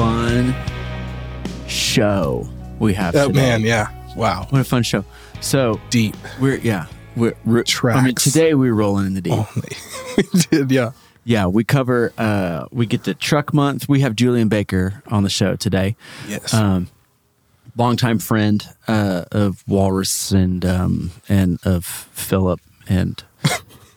fun show we have. Oh today. man, yeah. Wow. What a fun show. So Deep. we're yeah we're, we're I mean today we're rolling in the deep. We did, yeah. Yeah, we cover. uh We get the Truck Month. We have Julien Baker on the show today. Yes. Um, longtime friend uh, of Walrus and um, and of Philip and.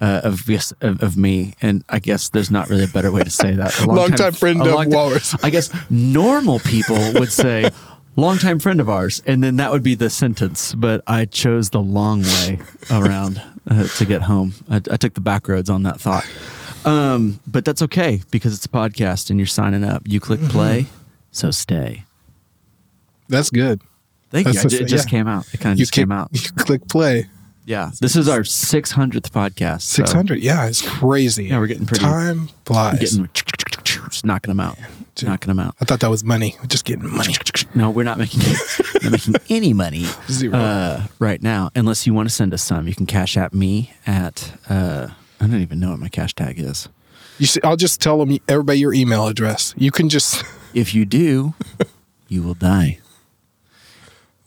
Uh, of yes, of, of me, and I guess there's not really a better way to say that. A Longtime friend of longtime- Walrus. I guess normal people would say longtime friend of ours, and then that would be the sentence. But I chose the long way around uh, to get home. I, I took the back roads on that thought. Um, but that's okay because it's a podcast and you're signing up. You click play, so stay. That's good. Thank you. That's I the- It just yeah. came out. It kind of You just came out. You click play. Yeah. This is our 600th podcast. so 600. Yeah, it's crazy. Yeah, we're getting pretty- Time flies. Getting, just knocking them out. Knocking them out. I thought that was money. We're just getting money. No, we're not making not making any money Zero. Uh, right now, unless you want to send us some. You can cash at me at uh, I don't even know what my cash tag is. You see, I'll just tell them everybody your email address. You can just. If you do, you will die.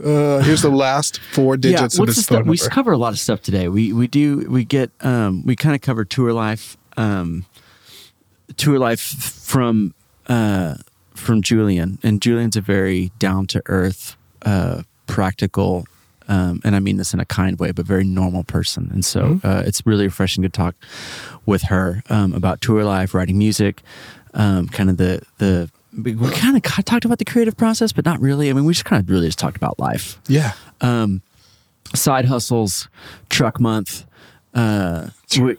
Uh, here's the last four digits of what's the his stuff? phone We cover a lot of stuff today. We we do we get um we kind of cover tour life um tour life from uh from Julien and Julien's a very down to earth uh practical um, and I mean this in a kind way, but very normal person. And so Mm-hmm. uh, it's really refreshing to talk with her um, about tour life, writing music, um, kind of the the we kind of talked about the creative process, but not really. I mean, we just kind of really just talked about life yeah. um, side hustles, truck month. Uh,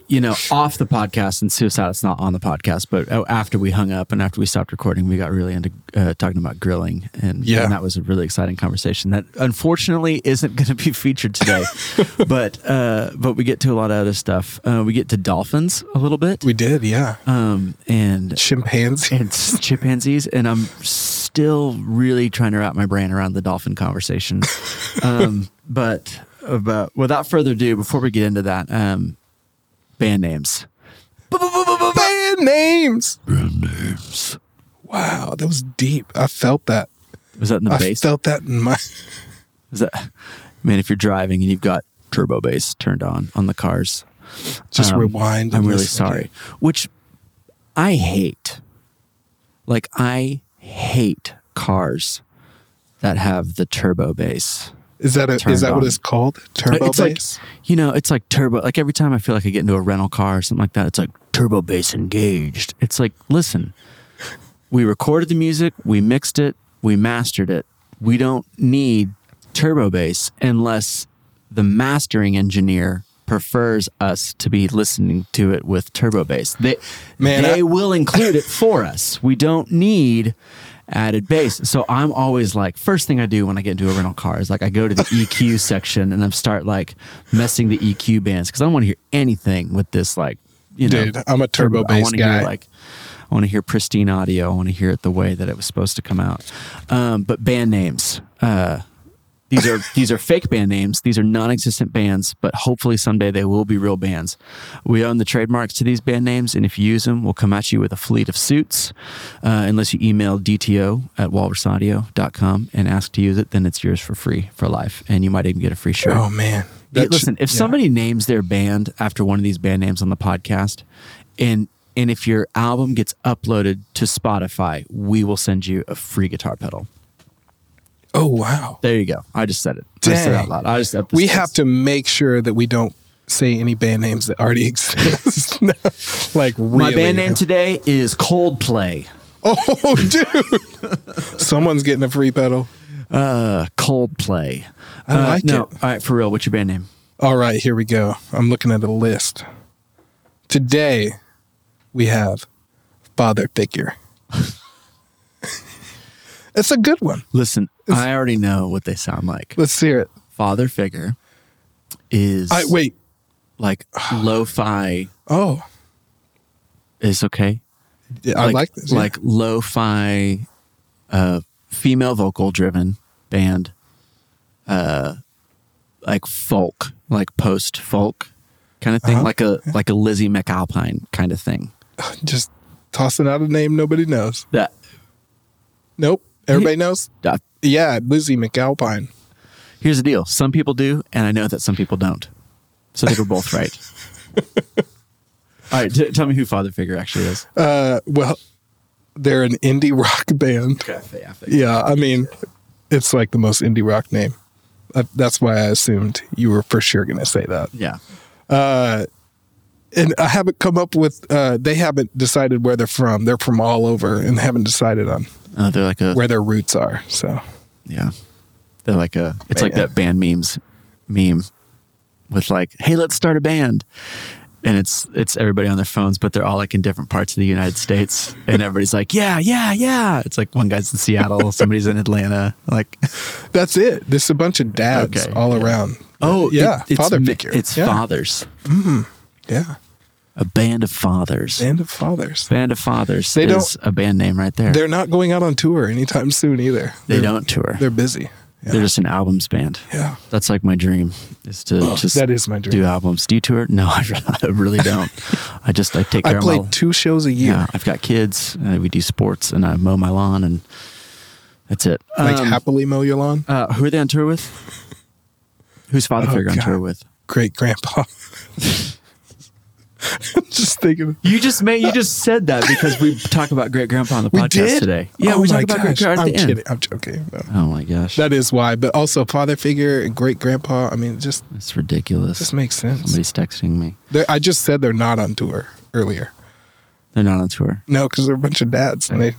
you know, off the podcast and suicide. It's not on the podcast, but uh, after we hung up and after we stopped recording, we got really into uh, talking about grilling, and, Yeah. and that was a really exciting conversation that unfortunately isn't going to be featured today. but uh, but we get to a lot of other stuff. Uh, we get to dolphins a little bit, We did. Yeah. um, and Chimpanzee. and chimpanzees, and I'm still really trying to wrap my brain around the dolphin conversation. um, but but without further ado, before we get into that, um, band names. Band names. Band names. Wow, that was deep. I felt that. Was that in the I bass? felt that in my. Was that man? If you're driving and you've got turbo bass turned on on the cars, Just Um, rewind. I'm really sorry. again. Which I hate. Like I hate cars that have the turbo bass. Is that a, is Turned that what it's called? Turbo it's bass. like you know, it's like turbo. Like every time I feel like I get into a rental car or something like that, it's like turbo bass engaged. It's like, listen, we recorded the music, we mixed it, we mastered it. We don't need turbo bass unless the mastering engineer prefers us to be listening to it with turbo bass. They Man, they I- will include it for us. We don't need added bass. So I'm always like, first thing I do when I get into a rental car is like I go to the EQ section and I start like messing the EQ bands because I don't want to hear anything with this like, you know, Dude, I'm a turbo I bass wanna guy. Hear like, I want to hear pristine audio. I want to hear it the way that it was supposed to come out. Um, but band names. Uh, these are these are fake band names. These are non-existent bands, but hopefully someday they will be real bands. We own the trademarks to these band names, and if you use them, we'll come at you with a fleet of suits. Uh, unless you email dto at walrusaudio.com and ask to use it, then it's yours for free for life, and you might even get a free shirt. Oh man. Hey, That listen, if yeah. somebody names their band after one of these band names on the podcast, and and if your album gets uploaded to Spotify, we will send you a free guitar pedal. Oh wow. There you go. I just said it. I just said it out loud. I just We have to make sure that we don't say any band names that already exist. like really. My band name today is Coldplay. Oh, dude. Someone's getting a free pedal. Uh, Coldplay. I Uh, like no, it. All right, for real. What's your band name? All right, here we go. I'm looking at a list. Today, we have Father Figure. It's a good one. Listen, I already know what they sound like. Let's hear it. Father Figure is I wait. like lo-fi Oh, is okay. yeah, I like this. yeah. Like lo-fi, uh, female vocal driven band, uh, like folk, like post folk kind of thing, Uh-huh. like a like a Lizzie McAlpine kind of thing. just tossing out a name nobody knows. That Nope. Everybody knows. Uh, Yeah, Lizzie McAlpine. Here's the deal: some people do, and I know that some people don't. So they were both right. All right, t- tell me who Father Figure actually is. Uh, well, they're an indie rock band. Okay, Yeah, I mean, it's like the most indie rock name. Uh, That's why I assumed you were for sure going to say that. Yeah. And I haven't come up with. Uh, they haven't decided where they're from. They're from all over, and haven't decided on Uh, they're like a where their roots are. So yeah. They're like a. It's like that band memes meme with like, "Hey, let's start a band," and it's it's everybody on their phones, but they're all like in different parts of the United States, and everybody's like, "Yeah, yeah, yeah." It's like one guy's in Seattle, somebody's in Atlanta, like. that's it. There's a bunch of dads Okay, all yeah. around. Oh, yeah, it- it's father figure. It's yeah. fathers. Yeah, A band of fathers. band of fathers. Band of fathers They is a band name right there. They're not going out on tour anytime soon either. They They're- don't tour. They're busy. Yeah. They're just an albums band. yeah. That's like my dream is to just Oh, that is my dream. do albums. Do you tour? No, I, really don't. I just I take Care I play my. two shows a year. Yeah, I've got kids. Uh, we do sports, and I mow my lawn, and that's it. Like Um, happily mow your lawn. uh, who are they on tour with? Who's Father Oh, Figure on tour with? Great grandpa. just thinking. You just made you just said that because we talk about great grandpa on the podcast today. Yeah, Oh we talk about great grandpa. I'm the end. I'm joking. No. Oh my gosh, That is why, but also father figure and great grandpa. I mean, just it's ridiculous. This makes sense. Somebody's texting me. They're, I just said they're not on tour earlier. They're not on tour. No, because they're a bunch of dads. And they,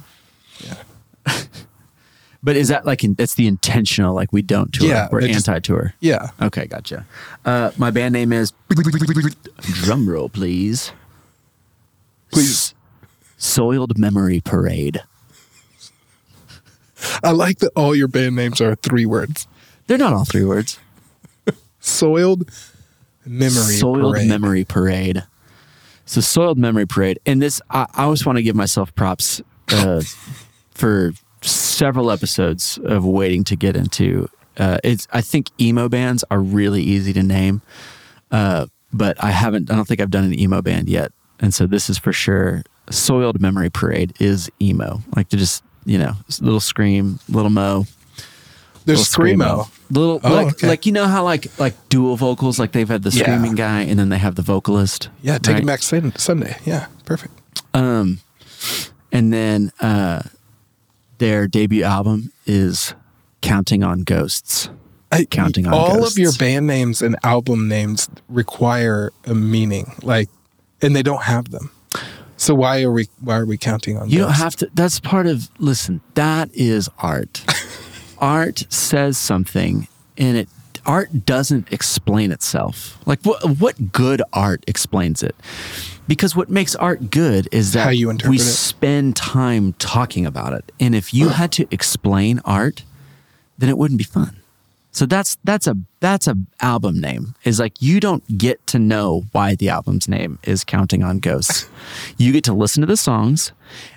But is that like in, that's the intentional? Like we don't tour. Yeah, we're anti-tour. yeah. Okay, gotcha. Uh, my band name is drum roll, please. Please. S- Soiled Memory Parade. I like that all your band names are three words. They're not all three words. Soiled memory. Soiled Parade. Memory Parade. So Soiled Memory Parade, and this I, I always want to give myself props uh, for several episodes of waiting to get into. Uh, it's I think emo bands are really easy to name, uh, but I haven't. I don't think I've done an emo band yet, and so this is for sure. Soiled Memory Parade is emo, like to just you know little scream, little mo, There's little screamo. Little Oh, like okay. like you know how like like dual vocals like they've had the Yeah. screaming guy and then they have the vocalist. Yeah, take right? it back Sun- Sunday. Yeah, perfect. Um, and then uh, their debut album is "Counting on Ghosts." I, Counting on all Ghosts. of your band names and album names require a meaning, like, and they don't have them. So why are we why are we counting on? You don't have to. That's part of. Listen, that is art. art says something, and it art doesn't explain itself. Like what? What good art explains it? Because what makes art good is that we it. spend time talking about it. And if you had to explain art, then it wouldn't be fun. So that's that's a that's a album name. Is like you don't get to know why the album's name is Counting on Ghosts. you get to listen to the songs,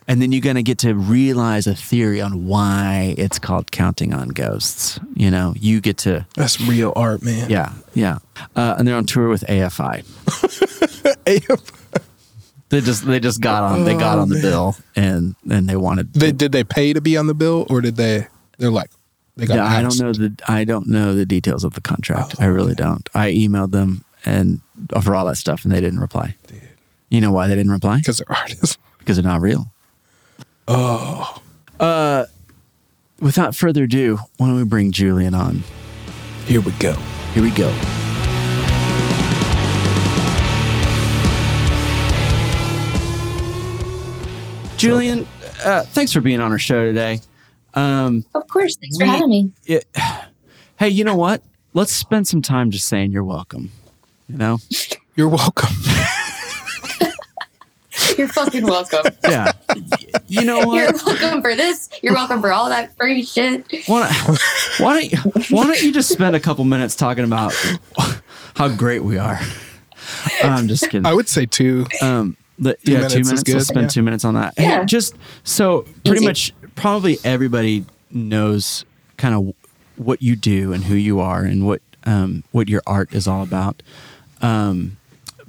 and then you're gonna get to realize a theory on why it's called Counting on Ghosts. You know, you get to That's real art, man. yeah yeah, uh, and they're on tour with AFI. They just they just got on they got Oh, on the bill and and they wanted. They, did they pay to be on the bill, or did they? They're like. Yeah, I don't know the I don't know the details of the contract. I really don't. I emailed them and for all that stuff, and they didn't reply. You know why they didn't reply? because they're artists. Because they're not real. Oh, Uh, without further ado, why don't we bring Julien on? here we go. Here we go. Julien, uh, thanks for being on our show today. Um, Of course. Thanks for having me. it, hey, you know what? Let's spend some time just saying you're welcome. You know? You're welcome. You're fucking welcome. Yeah. you know what? You're welcome for this. You're welcome for all that free shit. Why don't, why don't you, why don't you just spend a couple minutes talking about how great we are? I'm just kidding. I would say two. Um, the, Two yeah, minutes two is minutes. good, Let's spend yeah. two minutes on that. Hey, Yeah. just so pretty Easy. much, probably everybody knows kind of what you do and who you are and what um, what your art is all about. Um,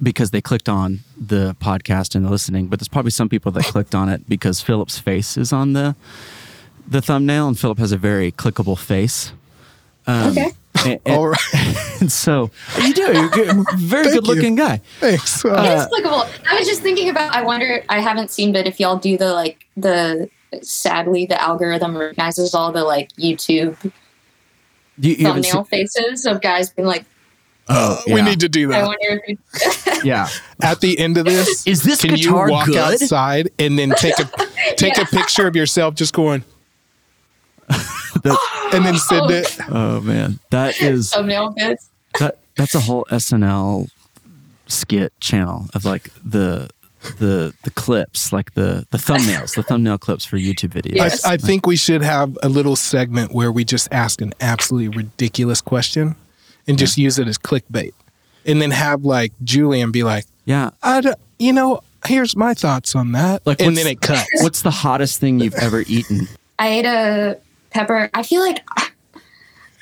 because they clicked on the podcast and they're listening, but there's probably some people that clicked on it because Philip's face is on the the thumbnail, and Philip has a very clickable face. Um, Okay. And, and- All right. and so you do. You're a good, very good looking guy. Thanks. Uh, It is clickable. I was just thinking about. I wonder. I haven't seen, but if y'all do the like the sadly the algorithm recognizes all the like YouTube You, you thumbnail seen- faces of guys being like, oh, oh We need to do that. wonder yeah. At the end of this, Is this can you walk good? outside and then take a take Yeah. a picture of yourself just going The- and then send it? Oh. oh man, that is thumbnail fits. that. That's a whole SNL skit channel of like the the the clips, like the the thumbnails, the thumbnail clips for YouTube videos. Yeah. I, Yes. I think we should have a little segment where we just ask an absolutely ridiculous question and just use it as clickbait. And then have like Julien be like, Yeah. I don't, you know, here's my thoughts on that. Like, and what's- then it cuts. What's the hottest thing you've ever eaten? I ate a pepper. I feel like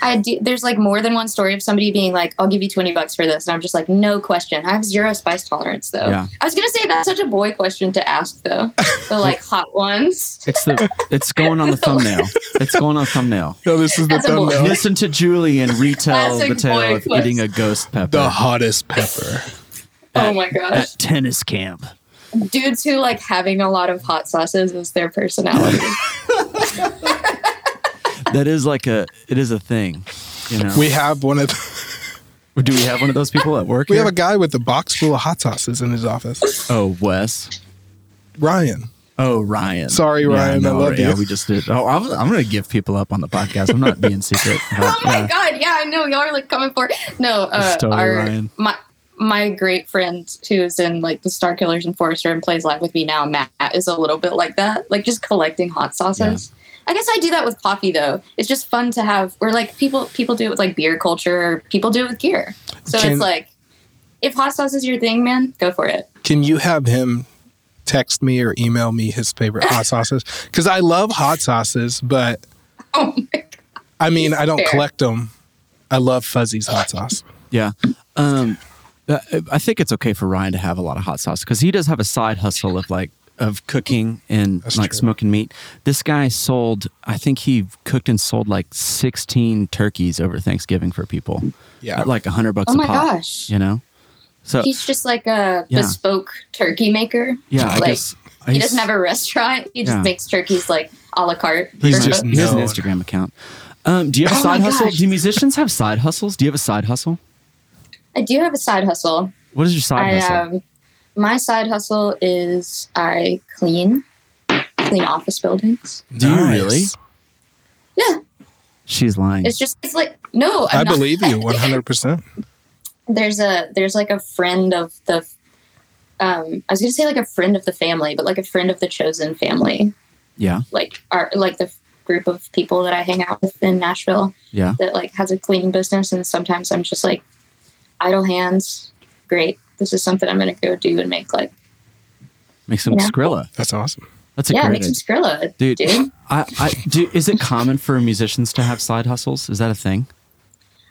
I do, there's like more than one story of somebody being like, "I'll give you twenty bucks for this," and I'm just like, "No question." I have zero spice tolerance though. Yeah. I was gonna say that's such a boy question to ask though. the like hot ones. It's the it's going on the thumbnail. It's going on the thumbnail. no, this is the That's thumbnail. Listen to Julien retell Classic the tale of quest. eating a ghost pepper The hottest pepper. Oh my gosh, at tennis camp. dudes who like having a lot of hot sauces is their personality. That is like a it is a thing. You know. We have one of the, Do we have one of those people at work? we here? have a guy with a box full of hot sauces in his office. oh Wes. Ryan. Oh Ryan. Sorry, Ryan, I love yeah, you. we just did. Oh, I'm, I'm going to give people up on the podcast. I'm not being secret. oh my Yeah. god, yeah, I know y'all are like coming for no. Uh, totally our Ryan. my my great friend who's in like the Star Killers and Forrester and plays live with me now, Matt, is a little bit like that, like just collecting hot sauces. I guess I do that with coffee though. It's just fun to have. Or like people people do it with like beer culture, or people do it with gear. So Can- it's like, if hot sauce is your thing, man, go for it. Can you have him text me or email me his favorite hot sauces? Because I love hot sauces, but Oh my god. I mean, I don't Fair. collect them. I love Fuzzy's hot sauce. Yeah. Um, I think it's okay for Ryan to have a lot of hot sauce because he does have a side hustle of like of cooking and That's like true. smoking meat. This guy sold, I think he cooked and sold like 16 turkeys over Thanksgiving for people Yeah. at like a hundred bucks Oh a my gosh. You know? So He's just like a Yeah. bespoke turkey maker. yeah, I like, guess He doesn't have a restaurant. He just Yeah. makes turkeys like a la carte. He's just he has an. Instagram account. Um, do you have a Oh my side hustle? gosh. Do musicians have side hustles? Do you have a side hustle? I do have a side hustle. What is your side I hustle? um, my side hustle is I clean, clean office buildings. Do you really? Yeah, She's lying. it's just it's like no, I'm I not- believe you 100%. There's a there's like a friend of the, um, I was gonna say like a friend of the family, but like a friend of the chosen family, yeah, like our like the group of people that I hang out with in Nashville. yeah. that like has a cleaning business and sometimes I'm just like idle hands. Great. This is something I'm gonna go do and make like Make some Yeah. Skrilla. That's awesome. That's a yeah, great make some Skrilla, Dude, dude. I, I do. Is it common for musicians to have side hustles? Is that a thing?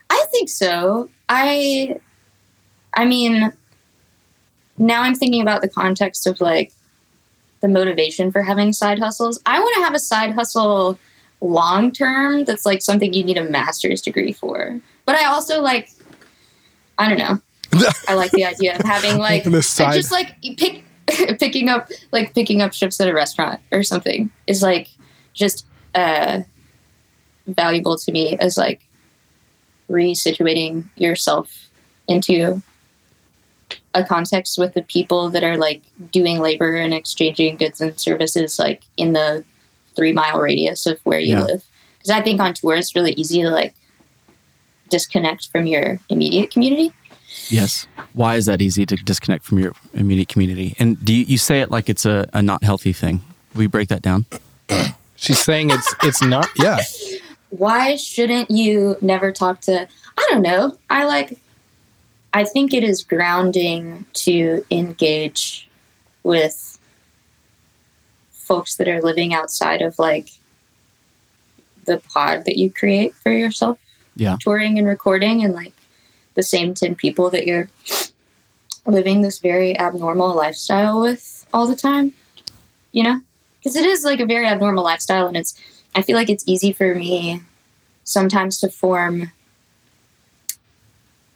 I think so. I I mean now I'm thinking about the context of like the motivation for having side hustles. I want to have a side hustle long term that's like something you need a master's degree for. But I also like I don't know. I like the idea of having like just like pick picking up like picking up shifts at a restaurant or something is like just uh valuable to me as like resituating yourself into a context with the people that are like doing labor and exchanging goods and services like in the three mile radius of where you Yeah. live. Because i think on tour it's really easy to like disconnect from your immediate community Yes. Why is that easy to disconnect from your immediate community? And do you, you say it like it's a, a not healthy thing? We break that down. She's saying it's it's not. Yeah. why shouldn't you never talk to i don't know i like i think it is grounding to engage with folks that are living outside of like the pod that you create for yourself Yeah. touring and recording and like the same 10 people that you're living this very abnormal lifestyle with all the time you know because it is like a very abnormal lifestyle and it's I feel like it's easy for me sometimes to form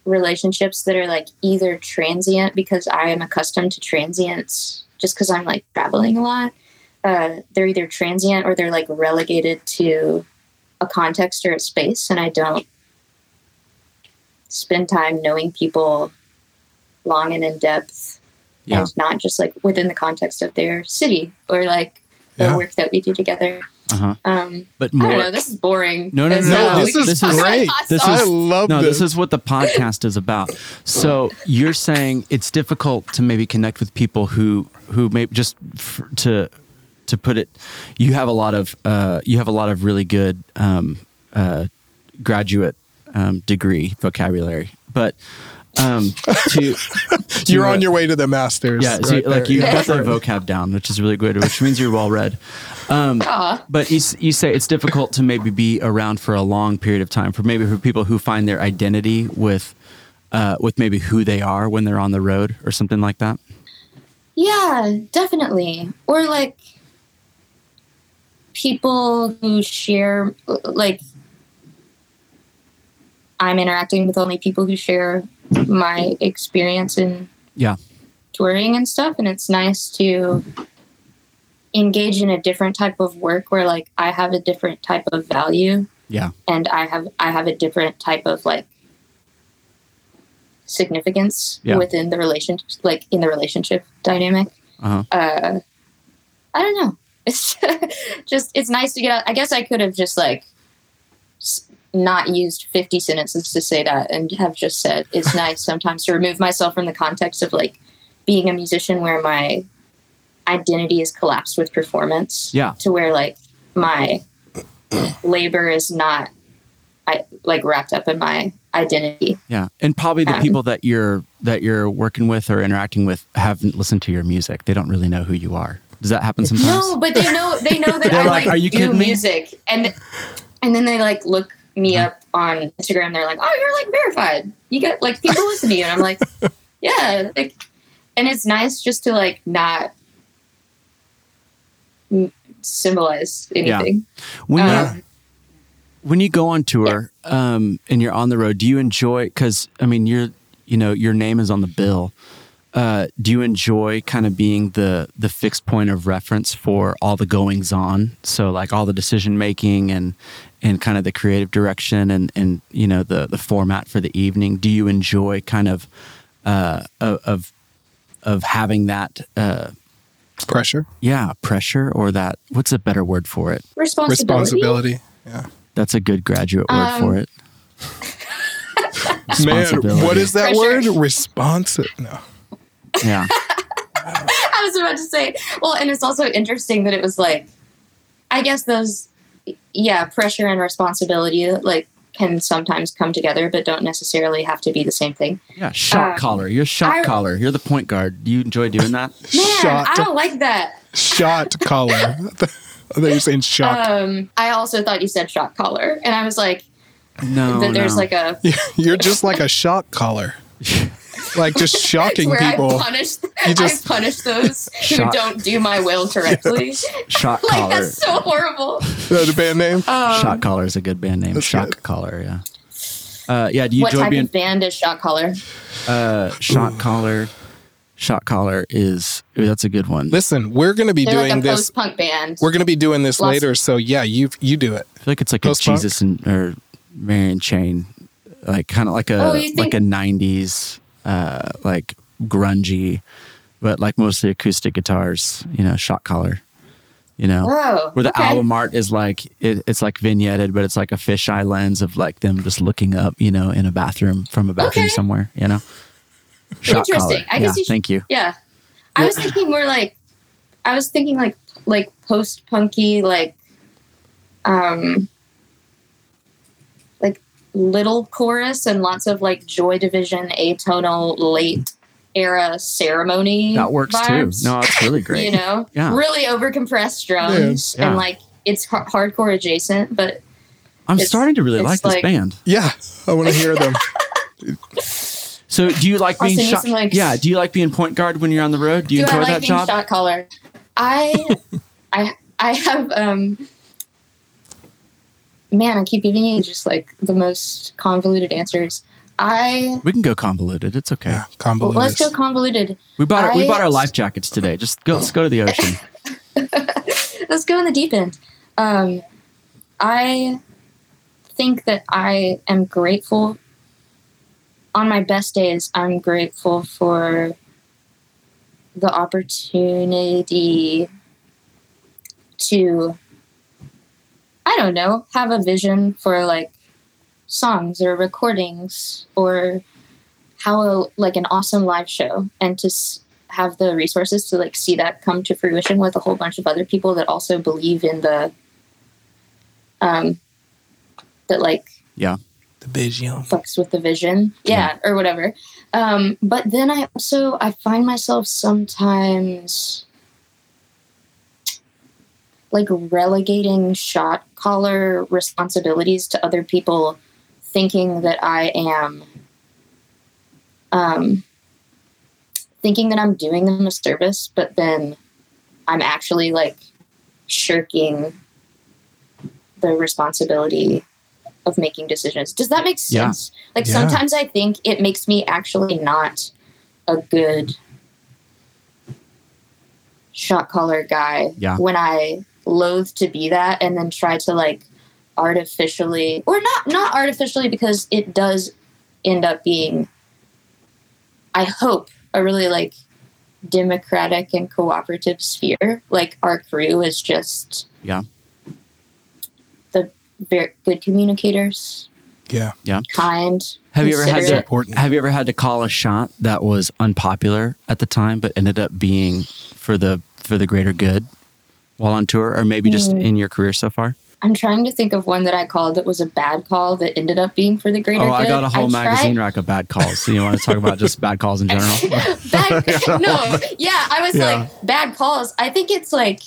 relationships that are like either transient because I am accustomed to transients just because I'm like traveling a lot. Uh, they're either transient or they're like relegated to a context or a space, and I don't spend time knowing people long and in depth Yeah. and not just like within the context of their city or like the Yeah. work that we do together. Uh-huh. Um, But I don't know. This is boring. No, no, It's, no, uh, no, this is this is great. This sauce. I love no, this. this is what the podcast is about. So you're saying it's difficult to maybe connect with people who who may just f- to to put it. You have a lot of uh, you have a lot of really good um, uh, graduate um, degree vocabulary, but um, to, to You're uh, on your way to the masters. yeah, so right like you Yeah. got the vocab down, which is really good, which means you're well read. Um, Aw. but you, you say it's difficult to maybe be around for a long period of time for maybe for people who find their identity with uh, with maybe who they are when they're on the road or something like that. Yeah, definitely. Or like people who share, like, I'm interacting with only people who share my experience in Yeah, touring and stuff. And it's nice to engage in a different type of work where, like, I have a different type of value yeah, and I have I have a different type of like significance Yeah. within the relationship, like in the relationship dynamic. uh-huh. Uh, I don't know. It's just it's nice to get out. I guess I could have just like not used fifty sentences to say that and have just said it's nice sometimes to remove myself from the context of like being a musician where my identity is collapsed with performance yeah, to where like my labor is not I like wrapped up in my identity. yeah. And probably the Um, people that you're that you're working with or interacting with haven't listened to your music. They don't really know who you are. Does that happen sometimes? No, but they know they know that I like, like, "Are you do kidding me?" music and and then they like look me Uh-huh. up on Instagram. They're like, "Oh, you're like verified. You get like people listen to you." And I'm like, "Yeah." Like, and it's nice just to like not symbolize Yeah. anything. When you Um, when you go on tour um, and you're on the road, do you enjoy? Because I mean, you're you know your name is on the bill. Uh, do you enjoy kind of being the the fixed point of reference for all the goings on? So like all the decision making and and kind of the creative direction and and you know the the format for the evening. Do you enjoy kind of uh, of of- of having that? Uh, pressure, yeah, pressure or that. What's a better word for it? responsibility. responsibility. Yeah, That's a good graduate word Um, for it. man, what is that Pressure. word? Responsive. No, Yeah. I was about to say, well, and it's also interesting that it was like, I guess those, yeah, pressure and responsibility like can sometimes come together, but don't necessarily have to be the same thing. Yeah. Shot Um, caller. You're shot I- caller. You're the point guard. Do you enjoy doing that? Man, shot, I don't like that. shot collar. I thought you were saying shot. Um, I also thought you said shot collar, and I was like, No. that there's no. like a You're just like a shock collar, like just shocking where people. I punish, just- I punish those who don't do my will correctly. shot like caller. that's so horrible. Uh, the band name? Um, shot caller is a good band name. That's Shot good. caller. Yeah. Uh, yeah. Do you what enjoy type being of band is shot collar? uh, shot caller? Shot caller is ooh, that's a good one. Listen, we're going to be They're doing like a this. punk band. We're going to be doing this Lots- later, so yeah, you you do it. I feel like it's like a Post-punk? Jesus and or Mary Chain, like kind of like a Oh, like think- a '90s uh, like grungy, but like mostly acoustic guitars. You know, shot collar. You know, Whoa. where the okay. album art is like it, it's like vignetted, but it's like a fisheye lens of like them just looking up, you know, in a bathroom from a bathroom Okay. somewhere. You know, shot Interesting. collar. I yeah, guess you should- thank you. Yeah. I was thinking more like I was thinking like like post punky like um little chorus and lots of like joy division atonal late era ceremony That works vibes, too. No, it's really great. you know Yeah. really over compressed drums Yeah. and like it's har- hardcore adjacent but I'm starting to really it's like this like- band. Yeah, I want to hear them. So, do you like being shot? some links. Yeah, do you like being point guard when you're on the road? Do you do enjoy I like that being job? shot caller I I I have um man, I keep giving you just like the most convoluted answers. I We can go convoluted. It's okay. Yeah, well, convoluted. let's go convoluted. We bought our, we bought our life jackets today. Just go. Let's go to the ocean. let's go in the deep end. Um, I think that I am grateful. On my best days, I'm grateful for the opportunity to, I don't know, have a vision for like songs or recordings or how a, like an awesome live show and to s- have the resources to like see that come to fruition with a whole bunch of other people that also believe in the um that like yeah. The vision. fucks with the vision. Yeah, or whatever. Um but then i also i find myself sometimes like relegating shot caller responsibilities to other people thinking that i am um thinking that i'm doing them a service but then i'm actually like shirking the responsibility of making decisions. Does that make Yeah. sense? Like Yeah. sometimes I think it makes me actually not a good shot caller guy Yeah. when I loathe to be that and then try to like artificially or not not artificially because it does end up being I hope a really like democratic and cooperative sphere. Like our crew is just Yeah. the very good communicators, Yeah, Yeah. kind. Have you ever had to important. Have you ever had to call a shot that was unpopular at the time, but ended up being for the for the greater good while on tour, or maybe just Mm. in your career so far? I'm trying to think of one that I called that was a bad call that ended up being for the greater Oh, good. I got a whole tried- magazine rack of bad calls. So you want to talk about just bad calls in general? bad, no, yeah, I was Yeah. like bad calls. I think it's like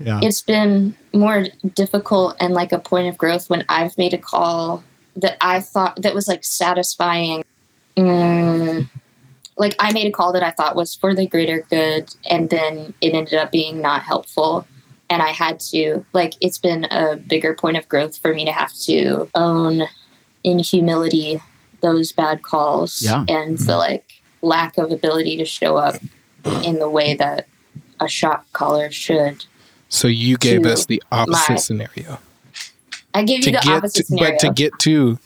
Yeah. it's been more difficult and like a point of growth when I've made a call that I thought that was like satisfying. Mm, like I made a call that I thought was for the greater good, and then it ended up being not helpful. And I had to like it's been a bigger point of growth for me to have to own in humility those bad calls Yeah. and the mm-hmm. like lack of ability to show up in the way that a shot caller should. So you gave us the opposite my- scenario I gave to you the get, opposite to, scenario. but to get to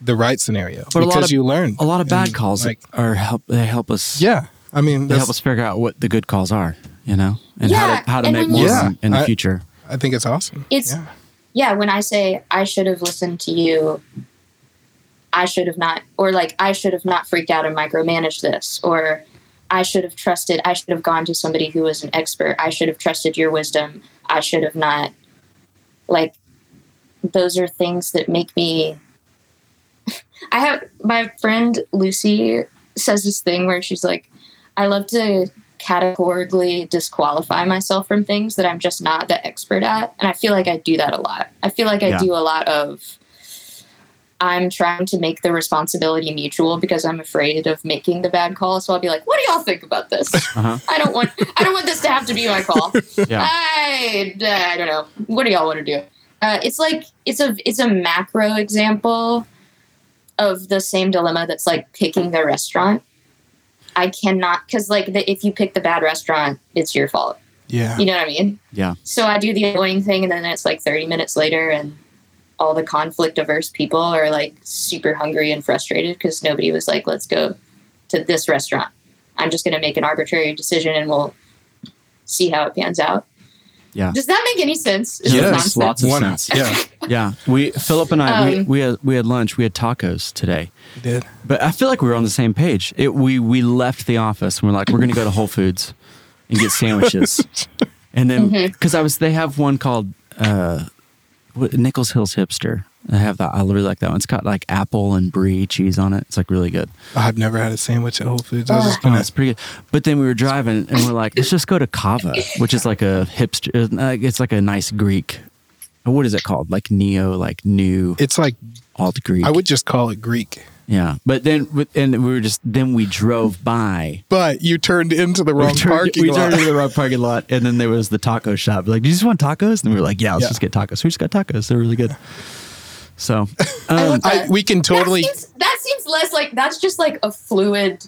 the right scenario But because of- you learned A lot of bad And, calls Like, are help. They help us. yeah, I mean, They help us figure out what the good calls are. You know, and Yeah, how to how to and make when more you- of in the I- future. I think it's awesome. It's- yeah. yeah, when I say I should have listened to you, I should have not, or like I should have not freaked out and micromanaged this, or I should have trusted, I should have gone to somebody who was an expert. I should have trusted your wisdom. I should have not. Like, those are things that make me. I have my friend Lucy says this thing where she's like, I love to categorically disqualify myself from things that I'm just not the expert at. And I feel like I do that a lot. I feel like I Yeah. do a lot of I'm trying to make the responsibility mutual because I'm afraid of making the bad call. So I'll be like, what do y'all think about this? Uh-huh. I don't want I don't want this to have to be my call. Yeah. I, I don't know. What do y'all want to do? Uh, it's like it's a it's a macro example of the same dilemma that's like picking the restaurant. I cannot because like the, if you pick the bad restaurant, it's your fault. Yeah. You know what I mean? Yeah. So I do the annoying thing, and then it's like thirty minutes later, and all the conflict averse people are like super hungry and frustrated because nobody was like, "Let's go to this restaurant." I'm just going to make an arbitrary decision, and we'll see how it pans out. Yeah. Does that make any sense? Is Yeah, it it Yes. lots of sense. Yeah, Yeah, we Philip and I we, Um, we had we had lunch. We had tacos today, you did. but I feel like we were on the same page. It, we we left the office and we're like, we're gonna go to Whole Foods and get sandwiches, and then Mm-hmm. because I was they have one called uh, Nichols Hills Hipster. I have that. I really like that one. It's got like apple and brie cheese on it. It's like really good. I've never had a sandwich at Whole Foods. I was just Oh, gonna. it's pretty good. But then we were driving and we're like, let's just go to Cava, which is like a hipster. It's like a nice Greek. What is it called? Like neo, like new It's like alt Greek. I would just call it Greek. Yeah, but then with- and we were just then we drove by. But you turned into the wrong we turned, parking we lot. turned into the wrong parking lot, and then there was the taco shop. Like, do you just want tacos? And we were like, yeah, let's Yeah. just get tacos. We just got tacos. They're really good. So, um, love I, we can totally. That seems, that seems less like that's just like a fluid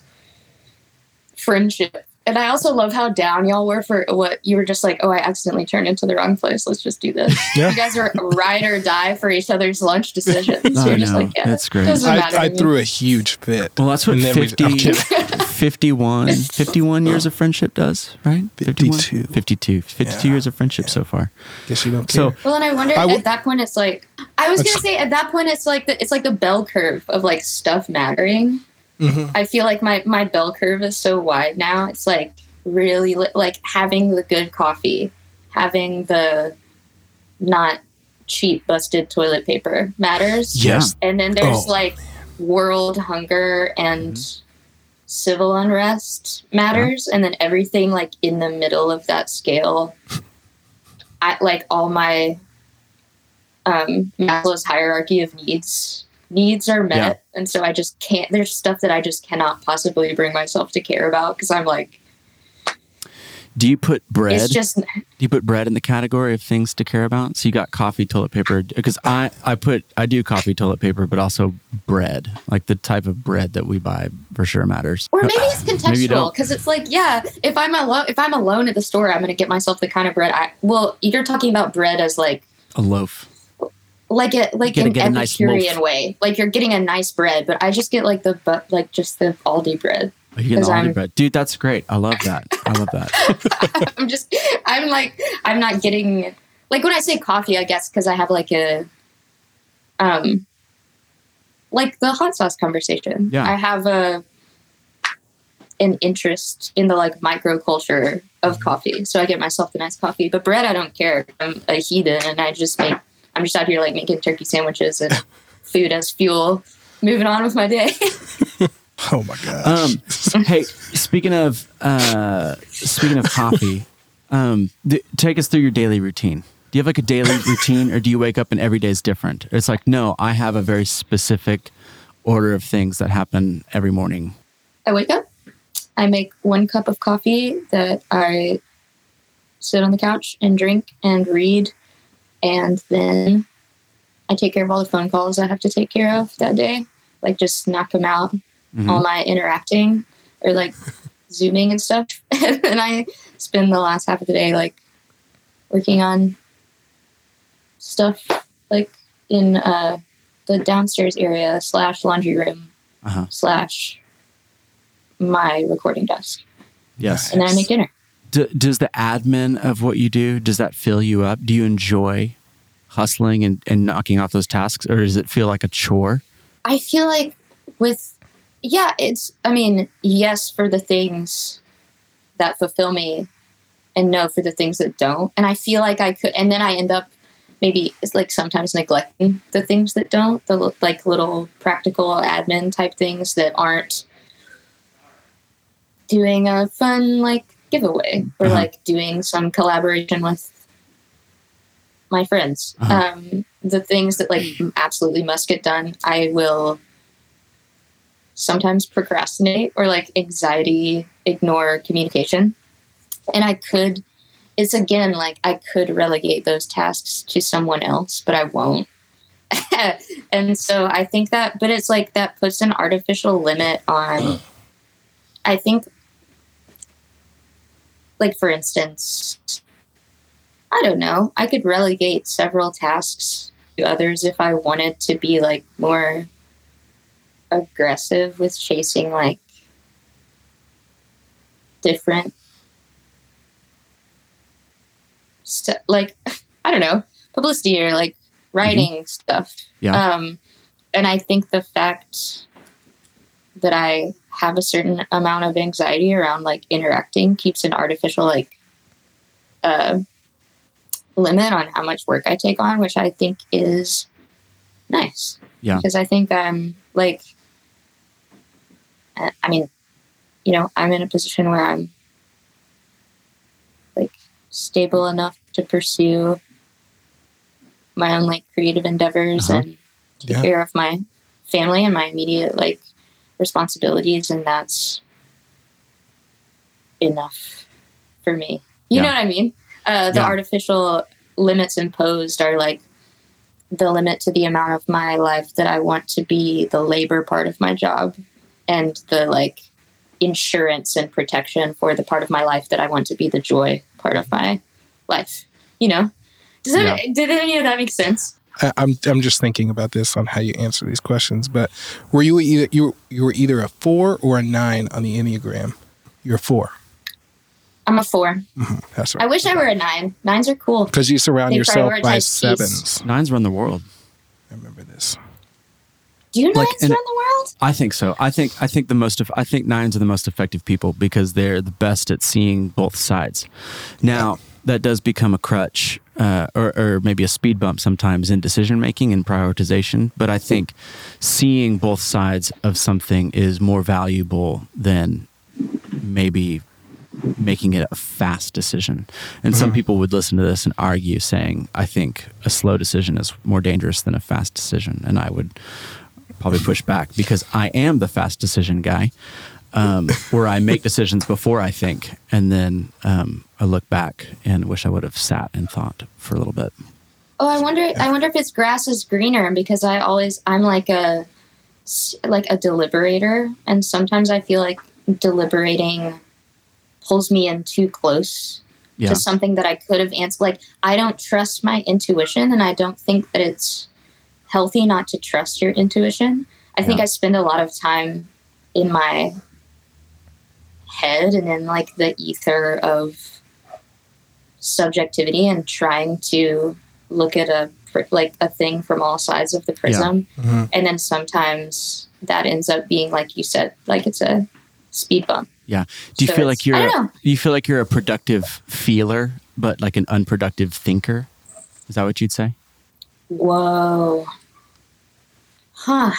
friendship. And I also love how down y'all were for what you were just like, oh, I accidentally turned into the wrong place. Let's just do this. Yeah. You guys are ride or die for each other's lunch decisions. I You're just know. like, yeah, That's great. I, I threw a huge fit. well, that's what And then we- 50, 51, 51 years of friendship does, right? 51? 52. 52. 52 Yeah. years of friendship so far. Guess you don't So- Well, and I wonder I w- at that point, it's like I was gonna say at that point, it's like the, it's like the bell curve of like stuff mattering. Mhm. I feel like my my bell curve is so wide now. It's like really li- like having the good coffee, having the not cheap busted toilet paper matters. Yeah. And then there's Oh. like world hunger and civil unrest matters, and then everything like in the middle of that scale. I like all my um, Maslow's hierarchy of needs needs are met, and so I just can't. There's stuff that I just cannot possibly bring myself to care about because I'm like, Do you put bread? it's just Do you put bread in the category of things to care about? So you got coffee, toilet paper. Because I, I put, I do coffee, toilet paper, but also bread. Like the type of bread that we buy for sure matters. Or maybe uh, it's Maybe you contextual because it's like, yeah, if I'm alone, if I'm alone at the store, I'm going to get myself the kind of bread I. Well, you're talking about bread as like, A loaf. Like it like an nice Epicurean loaf. way. Like you're getting a nice bread, but I just get like the but like just the Aldi bread. Oh, You get 'Cause Aldi I'm- bread, dude. That's great. I love that. I love that. I'm just, I'm like, I'm not getting like when I say coffee, I guess because I have like a, um, like the hot sauce conversation. Yeah. I have a an interest in the like microculture of coffee, so I get myself the nice coffee. But bread, I don't care. I'm a heathen, and I just make. I'm just out here like making turkey sandwiches and food as fuel. Moving on with my day. Oh my gosh. Um, hey, speaking of uh, speaking of coffee, um, th- take us through your daily routine. Do you have like a daily routine, or do you wake up and every day is different? It's like no, I have a very specific order of things that happen every morning. I wake up, I make one cup of coffee that I sit on the couch and drink and read, and then I take care of all the phone calls I have to take care of that day. Like just knock them out, Mhm. all my interacting or like zooming and stuff. and I spend the last half of the day like working on stuff like in uh, the downstairs area slash laundry room Uh-huh. slash my recording desk. Yes. And then I make dinner. Does the admin of what you do does that fill you up? Do you enjoy hustling and, and knocking off those tasks, or does it feel like a chore? I feel like with yeah, it's I mean, yes for the things that fulfill me and no for the things that don't. And I feel like I could and then I end up maybe it's like sometimes neglecting the things that don't, the like little practical admin type things that aren't doing a fun like giveaway or Uh-huh. like doing some collaboration with my friends. Uh-huh. Um, the things that like absolutely must get done, I will sometimes procrastinate or like anxiety ignore communication. And I could, it's again like I could relegate those tasks to someone else, but I won't. and so I think that, but it's like that puts an artificial limit on, I think, like for instance, I don't know, I could relegate several tasks to others if I wanted to be like more aggressive with chasing like different stuff like i don't know publicity or like writing stuff. Yeah. um and i think the fact that i have a certain amount of anxiety around like interacting keeps an artificial like uh limit on how much work i take on which i think is nice Yeah. because i think i'm like I- I mean, you know, I'm in a position where I'm like stable enough to pursue my own like creative endeavors Uh-huh. and take Yeah. care of my family and my immediate like responsibilities, and that's enough for me. You Yeah. know what I mean? Uh, the Yeah. artificial limits imposed are like the limit to the amount of my life that I want to be the labor part of my job and the like insurance and protection for the part of my life that I want to be the joy part of my life. You know? Does that did any of that make sense? I, I'm I'm just thinking about this on how you answer these questions. But were you either you you were either a four or a nine on the enneagram? You're a four. I'm a four. Mm-hmm. That's right. I right. wish I were a nine. Nines are cool. Because you surround They yourself by prioritize peace. sevens. Nines run the world. I remember this. Do you Like, nines run the world? I think so. I think I think the most of I think nines are the most effective people because they're the best at seeing both sides. Now that does become a crutch uh, or, or maybe a speed bump sometimes in decision making and prioritization. But I think seeing both sides of something is more valuable than maybe making it a fast decision. And some people would listen to this and argue, saying, "I think a slow decision is more dangerous than a fast decision," and I would probably push back because I am the fast decision guy, um, where I make decisions before I think, and then um, I look back and wish I would have sat and thought for a little bit. Oh, I wonder. I wonder if it's grass is greener because I always I'm like a like a deliberator, and sometimes I feel like deliberating pulls me in too close Yeah, to something that I could have answered. Like I don't trust my intuition, and I don't think that it's healthy not to trust your intuition. I think Yeah. I spend a lot of time in my head and in like the ether of subjectivity and trying to look at a like a thing from all sides of the prism Mhm. and then sometimes that ends up being like you said like it's a speed bump yeah. Do you So feel like you're? I A, don't know. you feel like you're a productive feeler, but like an unproductive thinker? Is that what you'd say? Whoa. huh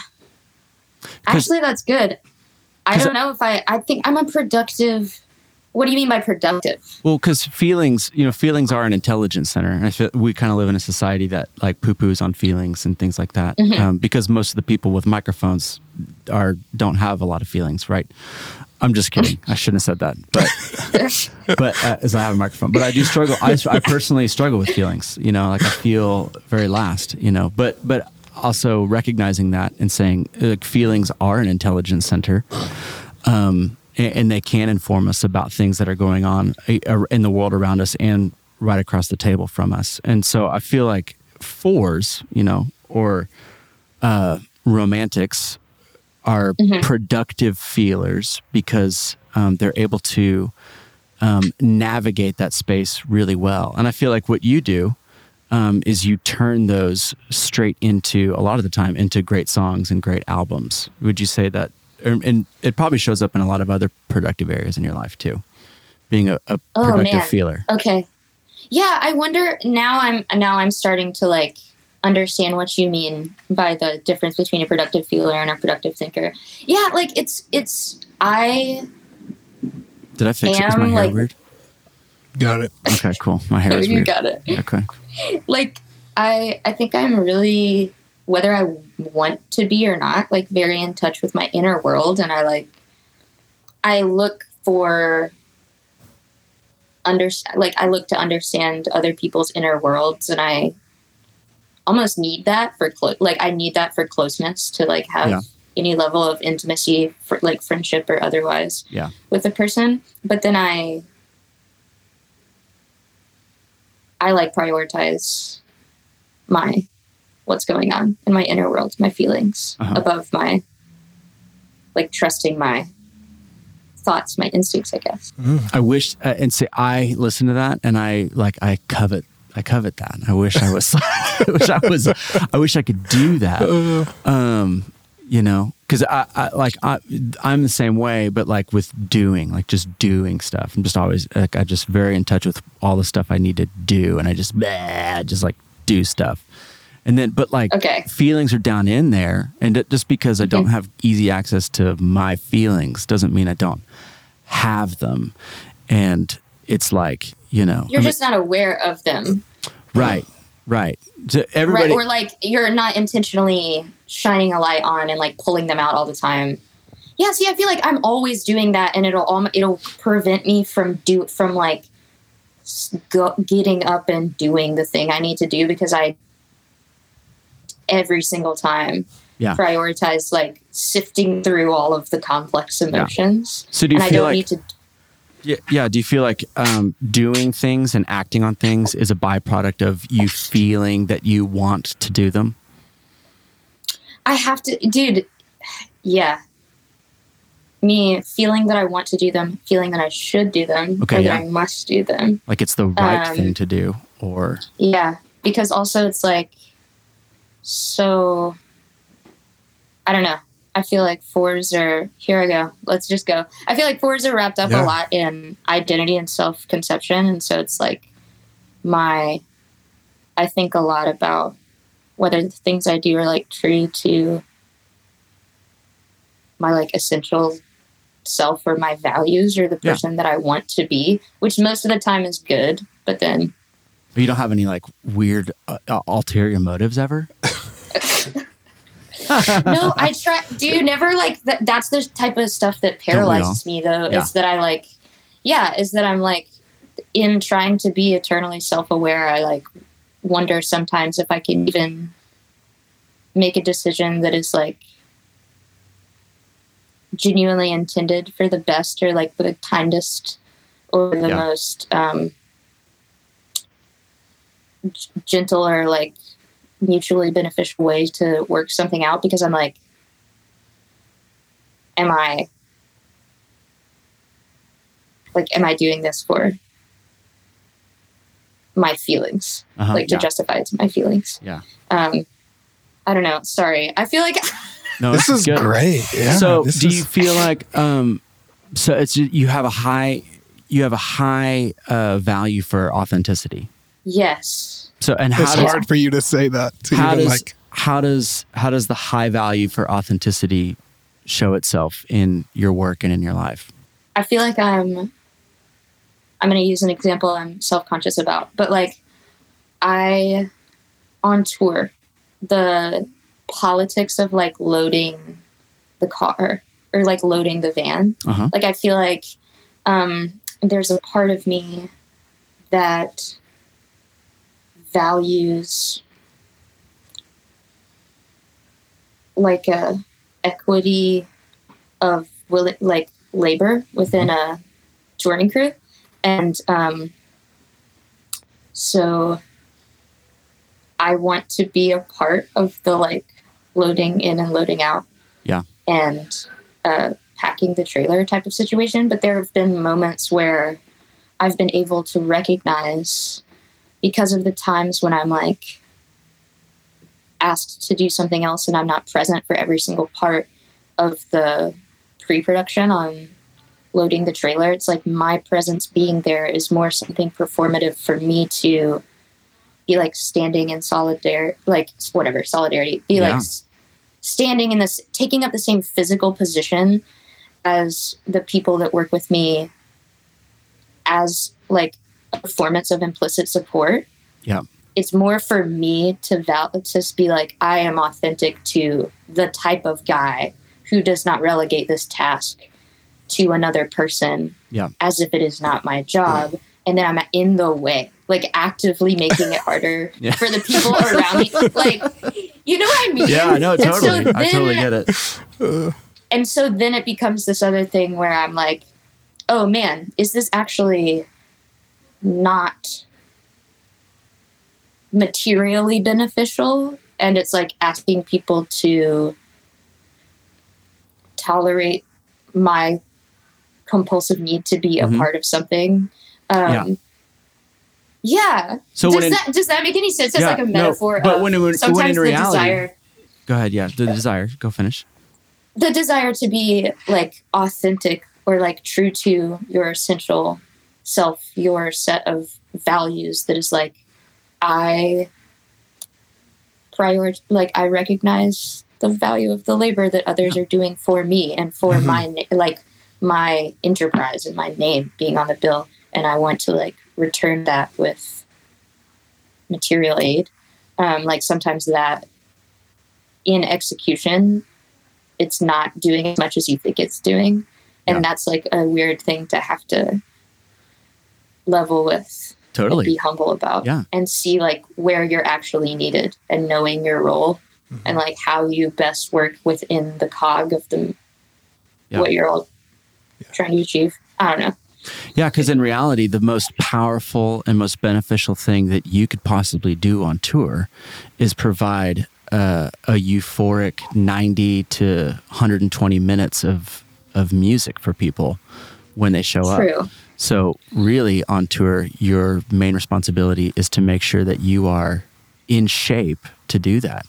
Actually, that's good. I don't know if I. I think I'm a productive. What do you mean by productive? Well, because feelings, you know, feelings are an intelligence center. And I feel we kind of live in a society that like poo poos on feelings and things like that. Mhm. Um, because most of the people with microphones are don't have a lot of feelings, right? I'm just kidding. I shouldn't have said that, but but uh, as I have a microphone, but I do struggle. I, I personally struggle with feelings. You know, like I feel very last. You know, but but also recognizing that and saying like feelings are an intelligence center. Um, a- and they can inform us about things that are going on in the world around us and right across the table from us. And so I feel like fours, you know, or uh, romantics are productive feelers because um, they're able to um, navigate that space really well. And I feel like what you do um, is you turn those straight into a lot of the time into great songs and great albums. Would you say that? And it probably shows up in a lot of other productive areas in your life too, being a, a Oh, productive man. feeler. Okay. Yeah, I wonder now. I'm now I'm starting to like understand what you mean by the difference between a productive feeler and a productive thinker. Yeah, like it's it's I Did I fix it? Is my hair like- weird? Got it. Okay, cool. My hair is weird. you got it. Okay. Like I I think I'm really whether I want to be or not like very in touch with my inner world and I like I look for under like I look to understand other people's inner worlds and I almost need that for clo- like I need that for closeness to like have Yeah. any level of intimacy for like friendship or otherwise Yeah. with a person but then I I like prioritize my what's going on in my inner world, my feelings Uh-huh. above my like trusting my thoughts, my instincts, I guess. I wish, uh, and say I listen to that, and I like I covet, I covet that. I wish I was, I wish I was, I wish I could do that. Um, you know, because I, I like I, I'm the same way, but like with doing, like just doing stuff. I'm just always like I just very in touch with all the stuff I need to do, and I just, bleh, just like do stuff. And then, but like Okay. feelings are down in there, and just because I don't Mhm. have easy access to my feelings doesn't mean I don't have them. And it's like you know, You're I mean- just not aware of them. right, Right. So right everybody. or like you're not intentionally shining a light on and like pulling them out all the time yeah see i feel like i'm always doing that and it'll all it'll prevent me from do from like go, getting up and doing the thing i need to do because i every single time Yeah. prioritize like sifting through all of the complex emotions so do you and i feel don't like need to Yeah, yeah. Do you feel like um, doing things and acting on things is a byproduct of you feeling that you want to do them? I have to, dude. Yeah. Me feeling that I want to do them, feeling that I should do them, Okay, or yeah. that I must do them. Like it's the right Um, thing to do, or Yeah. Because also it's like, so, I don't know. I feel like fours are, here I go. Let's just go. I feel like fours are wrapped up Yeah. a lot in identity and self conception. And so it's like my, I think a lot about whether the things I do are like true to my like essential self or my values or the Yeah. person that I want to be, which most of the time is good. But then but you don't have any like weird uh, ulterior motives ever. no, I try. Do you never like that? That's the type of stuff that paralyzes me, though. Yeah. Is that I like, yeah, is that I'm like, in trying to be eternally self aware, I like wonder sometimes if I can even make a decision that is like genuinely intended for the best or like the kindest or the Yeah. most um, g- gentle or like mutually beneficial way to work something out because I'm like, am I like, am I doing this for my feelings, Uh-huh, like to yeah. justify it to my feelings? Yeah. Um, I don't know. Sorry. I feel like No, this is good. great. Yeah. so do is- you feel like um so it's you have a high you have a high uh value for authenticity yes. So and how it's does hard for you to say that to how does like how does how does the high value for authenticity show itself in your work and in your life I feel like I'm I'm going to use an example I'm self-conscious about, but like I on tour the politics of like loading the car or like loading the van. uh-huh Like I feel like um there's a part of me that values like a equity of will it, like labor within a touring crew. And um so i want to be a part of the like loading in and loading out. Yeah. and uh packing the trailer type of situation. But there have been moments where i've been able to recognize because of the times when i'm like asked to do something else and i'm not present for every single part of the pre-production on loading the trailer it's like my presence being there is more something performative for me to be like standing in solidarity like whatever solidarity be Yeah. like standing in this taking up the same physical position as the people that work with me as like a performance of implicit support Yeah. it's more for me to val to just be like i am authentic to the type of guy who does not relegate this task to another person Yeah. as if it is not my job and then i'm in the way like actively making it harder Yeah. for the people around me like you know what i mean yeah no And so totally i totally get it and so then it becomes this other thing where I'm like, oh man, is this actually not materially beneficial? And it's like asking people to tolerate my compulsive need to be a Mhm. part of something. Um, Yeah. yeah. so does when in, that does that make any sense? It's Yeah, like a no, metaphor. but of when when- when sometimes in the reality- desire go ahead yeah the desire go finish the desire to be like authentic or like true to your essential self, your set of values that is like I prior like I recognize the value of the labor that others are doing for me and for Mhm. my like my enterprise and my name being on the bill and I want to like return that with material aid. Um, like sometimes that in execution, it's not doing as much as you think it's doing. And Yeah. that's like a weird thing to have to level with and Totally. be humble about Yeah. and see like where you're actually needed and knowing your role Mm-hmm. and like how you best work within the cog of the Yeah. what you're all trying to achieve. I don't know. Yeah, because in reality, the most powerful and most beneficial thing that you could possibly do on tour is provide uh, a euphoric 90 to 120 minutes of, of music for people when they show up. So, really, on tour, your main responsibility is to make sure that you are in shape to do that.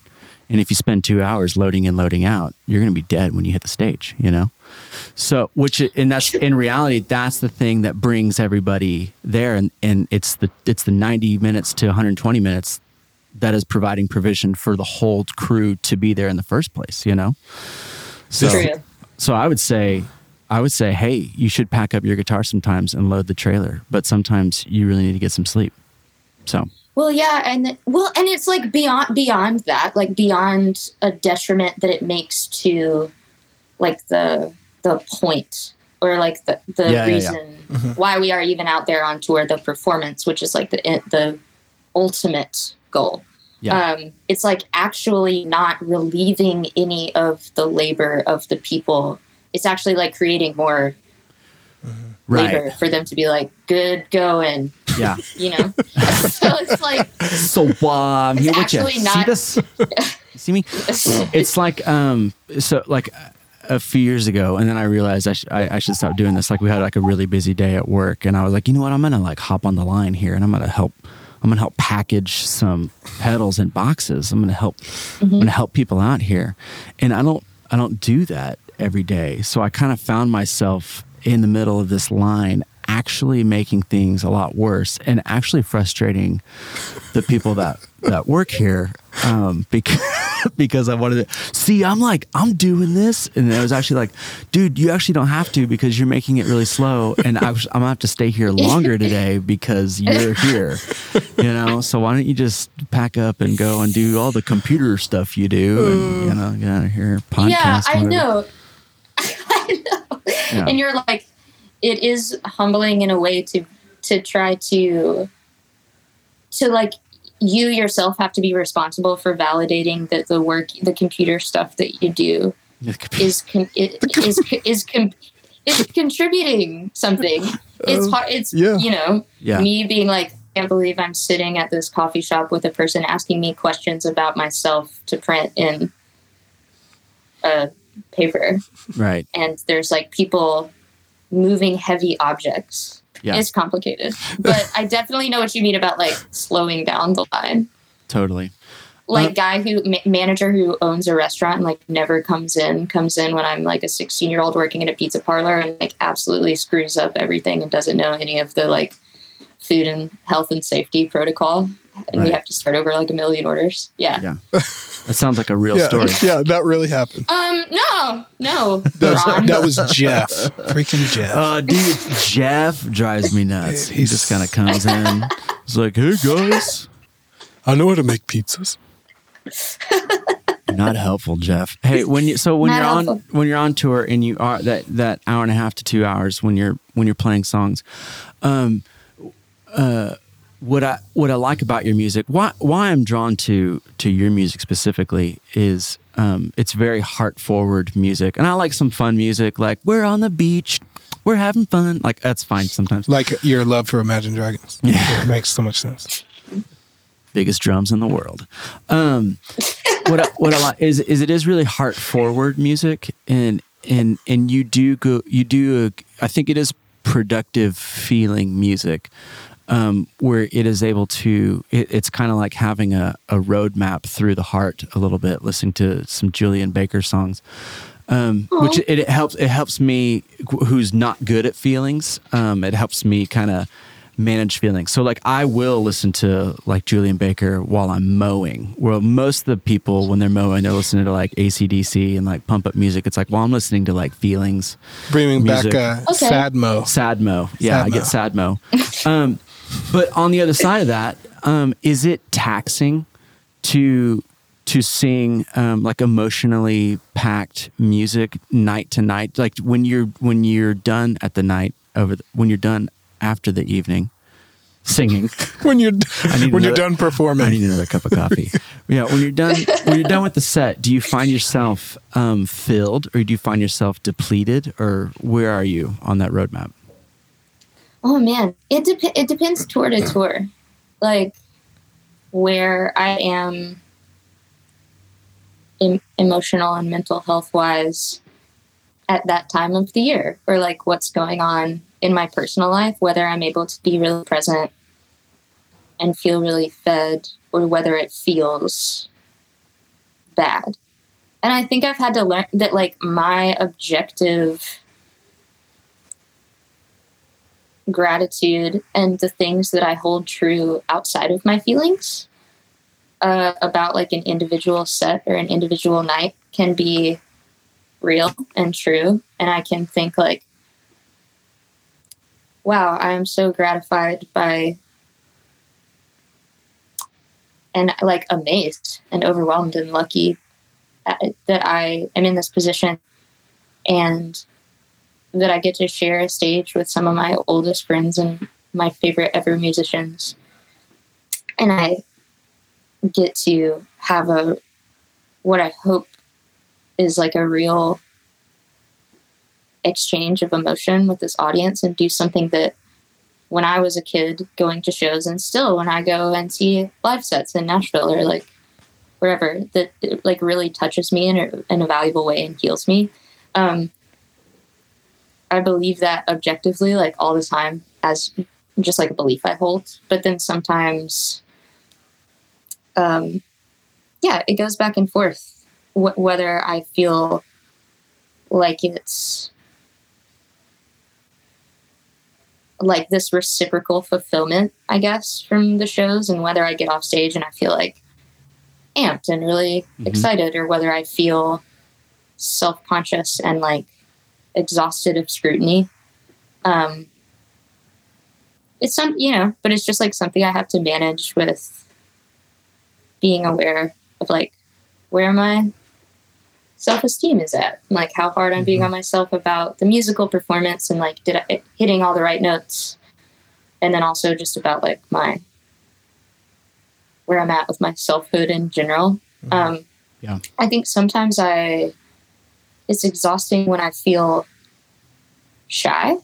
And if you spend two hours loading in, loading out, you're going to be dead when you hit the stage, you know? So, which, and that's in reality, that's the thing that brings everybody there. And, and it's the, it's the 90 minutes to 120 minutes that is providing provision for the whole crew to be there in the first place, you know? So, so I would say, I would say, hey, you should pack up your guitar sometimes and load the trailer, but sometimes you really need to get some sleep. So, Well, yeah, and well, and it's like beyond beyond that, like beyond a detriment that it makes to like the the point or like the the Yeah, yeah, yeah. reason why we are even out there on tour, the performance, which is like the the ultimate goal. Yeah. Um, it's like actually not relieving any of the labor of the people. It's actually like creating more labor right. for them to be like good going, Yeah. you know. so it's like So, uh, I'm here with you. actually See this? See me? It's like, um, so like a few years ago, and then I realized I, sh- I, I should stop doing this. Like, we had like a really busy day at work, and I was like, you know what? I'm gonna like hop on the line here, and I'm gonna help. I'm gonna help package some pedals in boxes. I'm gonna help. I'm gonna help people out here, and I don't. I don't do that every day. So I kind of found myself in the middle of this line, actually making things a lot worse, and actually frustrating the people that that work here um, because because I wanted to see. I'm like I'm doing this, and I was actually like, dude, you actually don't have to because you're making it really slow, and I I'm gonna have to stay here longer today because you're here. You know, so why don't you just pack up and go and do all the computer stuff you do, and you know, get out of here. Podcast, yeah, I whatever. know. Know. Yeah. And you're like, it is humbling in a way to to try to to like you yourself have to be responsible for validating that the work, the computer stuff that you do is it, is is con- is contributing something. It's hard. It's yeah. you know Yeah. me being like. I can't believe I'm sitting at this coffee shop with a person asking me questions about myself to print in a paper right. and there's like people moving heavy objects. Yeah. It's complicated. But I definitely know what you mean about like slowing down the line. Totally. Like Uh, guy who ma- manager who owns a restaurant and like never comes in, comes in when I'm like a 16 year old working in a pizza parlor and like absolutely screws up everything and doesn't know any of the like food and health and safety protocol. And we Right. have to start over like a million orders. Yeah. Yeah. That sounds like a real yeah, story. yeah, that really happened. Um, no, no. That was, that was Jeff, freaking Jeff. Uh, dude, Jeff drives me nuts. He just kind of comes in. He's like, "Hey guys," I know how to make pizzas. not helpful, Jeff. Hey, when you so when Not you're on when you're on tour and you are that that hour and a half to two hours when you're when you're playing songs, um, uh, what I what I like about your music, why why I'm drawn to to your music specifically is um, it's very heart forward music, and I like some fun music like "We're on the beach." We're having fun. Like that's fine sometimes. Like your love for Imagine Dragons. Yeah. It makes so much sense. biggest drums in the world. Um, what I, what I like is is it is really heart forward music, and and and you do go you do a, I think it is productive feeling music. Um, where it is able to, it, it's kind of like having a, a roadmap through the heart a little bit, listening to some Julien Baker songs, um, which it, it helps. It helps me, who's not good at feelings. Um, it helps me kind of manage feelings. So like I will listen to like Julien Baker while I'm mowing. Well, most of the people when they're mowing, they're listening to like ACDC and like pump up music. It's like, well, I'm listening to like feelings, Bringing Music. back uh, Okay. Sad Mo. sad mo. Yeah, I get sad mo. um, but on the other side of that, um, is it taxing to to sing um, like emotionally packed music night to night? Like when you're when you're done at the night over the, when you're done after the evening singing. when you're when you're done performing. I need another cup of coffee. yeah, when you're done when you're done with the set, do you find yourself um, filled or do you find yourself depleted or where are you on that roadmap? Oh man, it dep- it depends tour to tour, like where I am em- emotional and mental health wise at that time of the year, or like what's going on in my personal life, whether I'm able to be really present and feel really fed, or whether it feels bad. And I think I've had to learn that like my objective gratitude and the things that I hold true outside of my feelings uh, about like an individual set or an individual night can be real and true. And I can think like, wow, I am so gratified by and like amazed and overwhelmed and lucky that I am in this position and that I get to share a stage with some of my oldest friends and my favorite ever musicians. And I get to have a what I hope is like a real exchange of emotion with this audience and do something that when I was a kid going to shows and still when I go and see live sets in Nashville or like wherever that like really touches me in a, in a valuable way and heals me. Um, I believe that objectively, like all the time, as just like a belief I hold. But then sometimes, um, yeah, it goes back and forth. Wh- whether I feel like it's like this reciprocal fulfillment, I guess, from the shows, and whether I get off stage and I feel like amped and really Mhm. excited, or whether I feel self conscious and like exhausted of scrutiny. Um, it's some, you know, but it's just like something I have to manage with being aware of like where my self esteem is at, like how hard I'm being on myself about the musical performance and like did I hitting all the right notes, and then also just about like my where I'm at with my selfhood in general. Um, Yeah. I think sometimes I it's exhausting when I feel shy.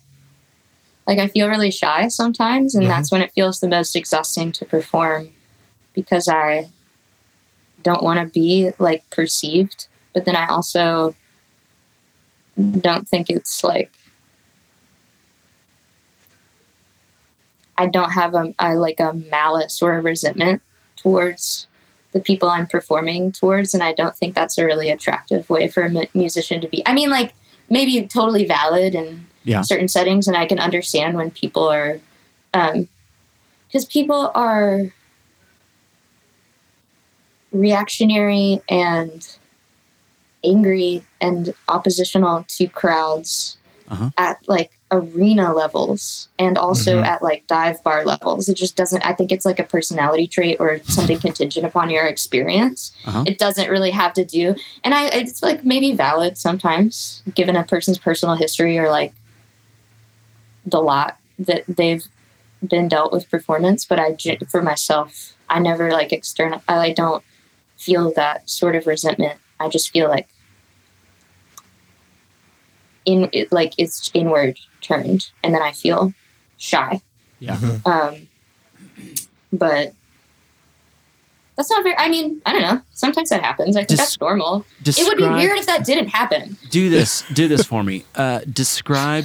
Like I feel really shy sometimes, and Mhm. that's when it feels the most exhausting to perform because I don't want to be like perceived, but then I also don't think it's like I don't have a, a like a malice or a resentment towards the people I'm performing towards, and I don't think that's a really attractive way for a musician to be. I mean, like maybe totally valid in Yeah. certain settings, and I can understand when people are, because people are reactionary and angry and oppositional to crowds Uh-huh. at like arena levels and also Mhm. at like dive bar levels. It just doesn't, I think it's like a personality trait or something contingent upon your experience. Uh-huh. It doesn't really have to do, and I, it's like maybe valid sometimes given a person's personal history or like the lot that they've been dealt with performance. But I, for myself, I never like external, I like, don't feel that sort of resentment. I just feel like in it, like it's inward turned, and then I feel shy. Yeah. Mhm. Um, but that's not very. I mean, I don't know. Sometimes that happens. I think Des- that's normal. Describe, It would be weird if that didn't happen. Do this. Do this for me. Uh, describe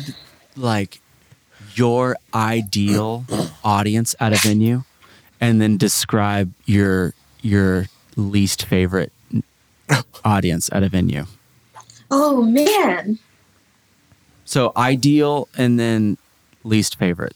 like your ideal audience at a venue, and then describe your your least favorite audience at a venue. Oh man. So ideal, and then least favorite.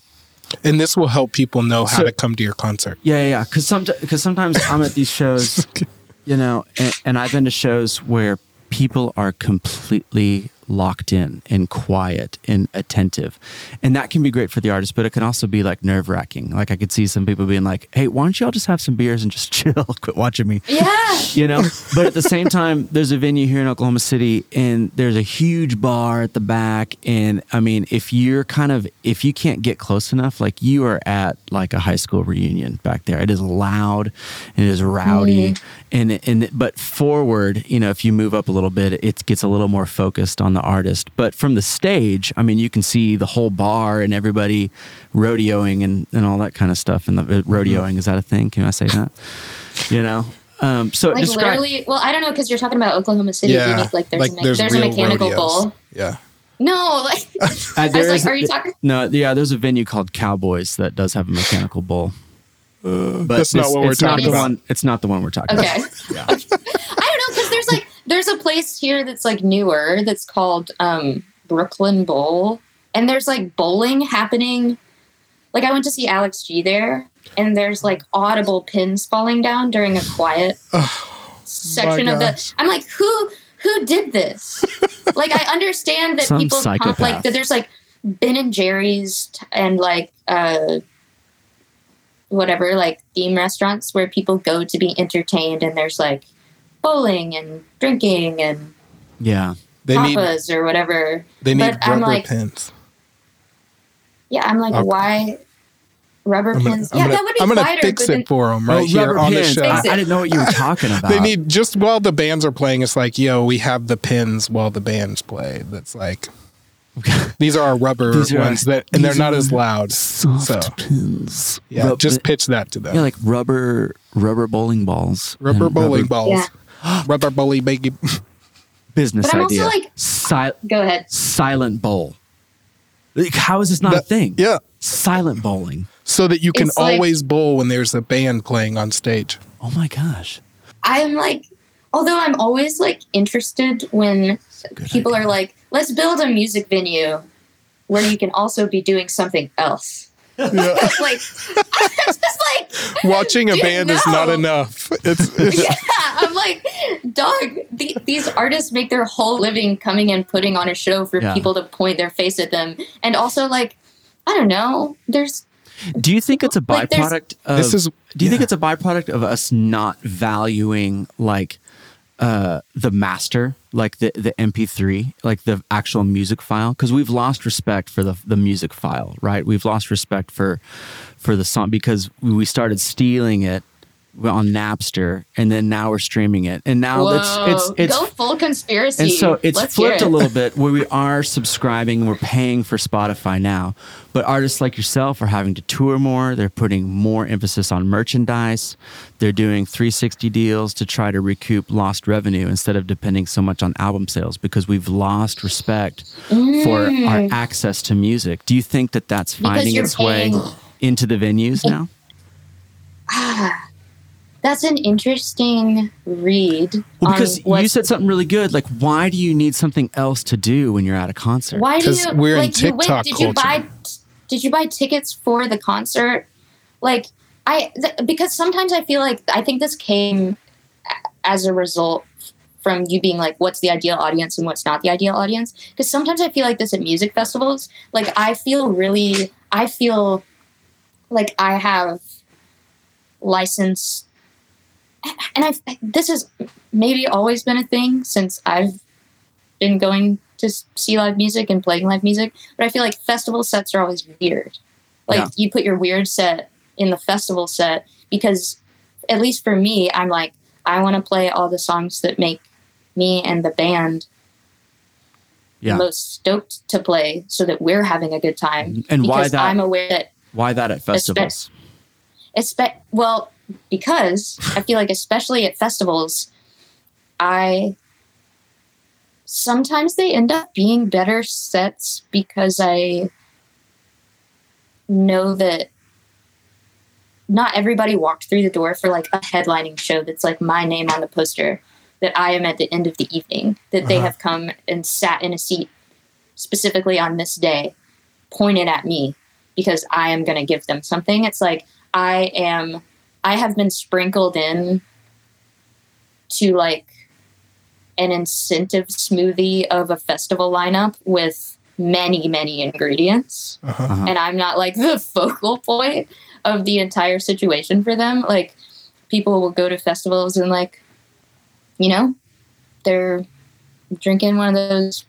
And this will help people know how So- to come to your concert. Yeah, yeah. Because sometimes, because sometimes I'm at these shows, you know, and, and I've been to shows where people are completely locked in and quiet and attentive. And that can be great for the artist, but it can also be like nerve wracking. Like I could see some people being like, hey, why don't y'all just have some beers and just chill? Quit watching me. Yeah. You know? but at the same time, there's a venue here in Oklahoma City and there's a huge bar at the back. And I mean, if you're kind of, if you can't get close enough, like you are at like a high school reunion back there. It is loud, it is rowdy. Mm. And, and, but forward, you know, if you move up a little bit, it gets a little more focused on the artist. But from the stage, I mean, you can see the whole bar and everybody rodeoing and, and all that kind of stuff. And the uh, rodeoing, is that a thing? Can I say that? You know? Um, so Like describe, literally, well, I don't know because you're talking about Oklahoma City. Yeah, Unique, like there's, like a, me- there's there's a mechanical rodeos. bull. Yeah. No, like Uh, I was like, are you talking? No, yeah, there's a venue called Cowboys that does have a mechanical bull. But Uh, that's not it's- what we're it's not talking about. One, it's not the one we're talking Okay. about. Yeah. I don't know because there's like there's a place here that's like newer that's called um, Brooklyn Bowl, and there's like bowling happening. Like I went to see Alex G there, and there's like audible pins falling down during a quiet section of the. I'm like, who who did this? like I understand that Some people con- psychopath. like that. There's like Ben and Jerry's t- and like uh whatever like theme restaurants where people go to be entertained, and there's like bowling and drinking and Yeah. They need tapas or whatever. they need but I'm rubber like- pins. Yeah, I'm like, Okay. why rubber I'm gonna, pins? I'm yeah, gonna, that would be I'm gonna quieter. fix it for them right oh, here rubber on the show. I, I didn't know what you were talking about. They need just while the bands are playing. It's like, yo, we have the pins while the bands play. That's like these are our rubber These are- ones that, and they're not as loud. soft So pins. yeah, Rub- just pitch that to them. yeah, like rubber rubber bowling balls. rubber bowling rubber- balls. rubber bowling baby. Business But I'm also idea. like- Si- Go ahead. silent bowl. Like, how is this not a thing? Yeah, Silent bowling. so that you can It's like- always bowl when there's a band playing on stage. Oh my gosh. I'm like, although I'm always like interested when Good people idea. are like, let's build a music venue where you can also be doing something else. Yeah. like, just like, Watching a Dude, band is not enough. It's, it's yeah, I'm like, dog, the, these artists make their whole living coming and putting on a show for Yeah. people to point their face at them. And also, like, I don't know, there's, Do you think it's a Like, byproduct of This is- Do you think it's a byproduct of us not valuing like uh the master, like the the MP3, like the actual music file because we've lost respect for the the music file, right? We've lost respect for for the song because we started stealing it on Napster and then now we're streaming it. And now whoa, it's it's it's go full conspiracy. and so it's Let's flipped a little bit where we are subscribing, we're paying for Spotify now. But artists like yourself are having to tour more. They're putting more emphasis on merchandise. They're doing 360 deals to try to recoup lost revenue instead of depending so much on album sales because we've lost respect for our access to music. Do you think that that's Mm. Finding its way into the venues now? That's an interesting read. Well, on because what- you said something really good. Like, why do you need something else to do when you're at a concert? Why do you? we're in like, you went- TikTok did you buy? culture. Did you buy tickets for the concert? Like I, th- because sometimes I feel like I think this came as a result from you being like, what's the ideal audience and what's not the ideal audience? Because sometimes I feel like this at music festivals. Like I feel really, I feel like I have license, and I've this has maybe always been a thing since I've been going to see live music and playing live music, but I feel like festival sets are always weird. Like Yeah. you put your weird set in the festival set because, at least for me, I'm like I want to play all the songs that make me and the band Yeah. most stoked to play, so that we're having a good time. And why that? I'm aware that why that at festivals? espe- well because i feel like especially at festivals i sometimes they end up being better sets because i know that not everybody walked through the door for like a headlining show that's like my name on the poster that i am at the end of the evening that they Uh-huh. have come and sat in a seat specifically on this day pointed at me because i am going to give them something it's like I am I have been sprinkled in to like an incentive smoothie of a festival lineup with many, many ingredients. Uh-huh. And I'm not like the focal point of the entire situation for them. Like people will go to festivals and like, you know, they're drinking one of those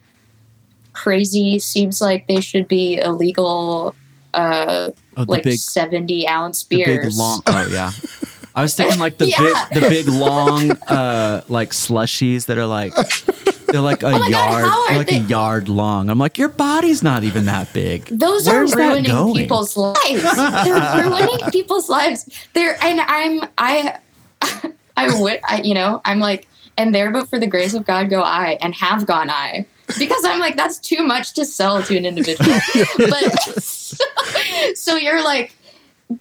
crazy seems like they should be illegal uh Oh, like big, 70 ounce the beers. big long. Oh yeah. I was thinking like the Yeah. big, the big long, uh, like slushies that are like they're like a Oh God, yard, they're like a yard long. I'm like, your body's not even that big. Those Where's are ruining people's lives. They're ruining people's lives. They're and I'm I I would I you know I'm like and there but for the grace of God go I and have gone I because I'm like that's too much to sell to an individual. but so you're like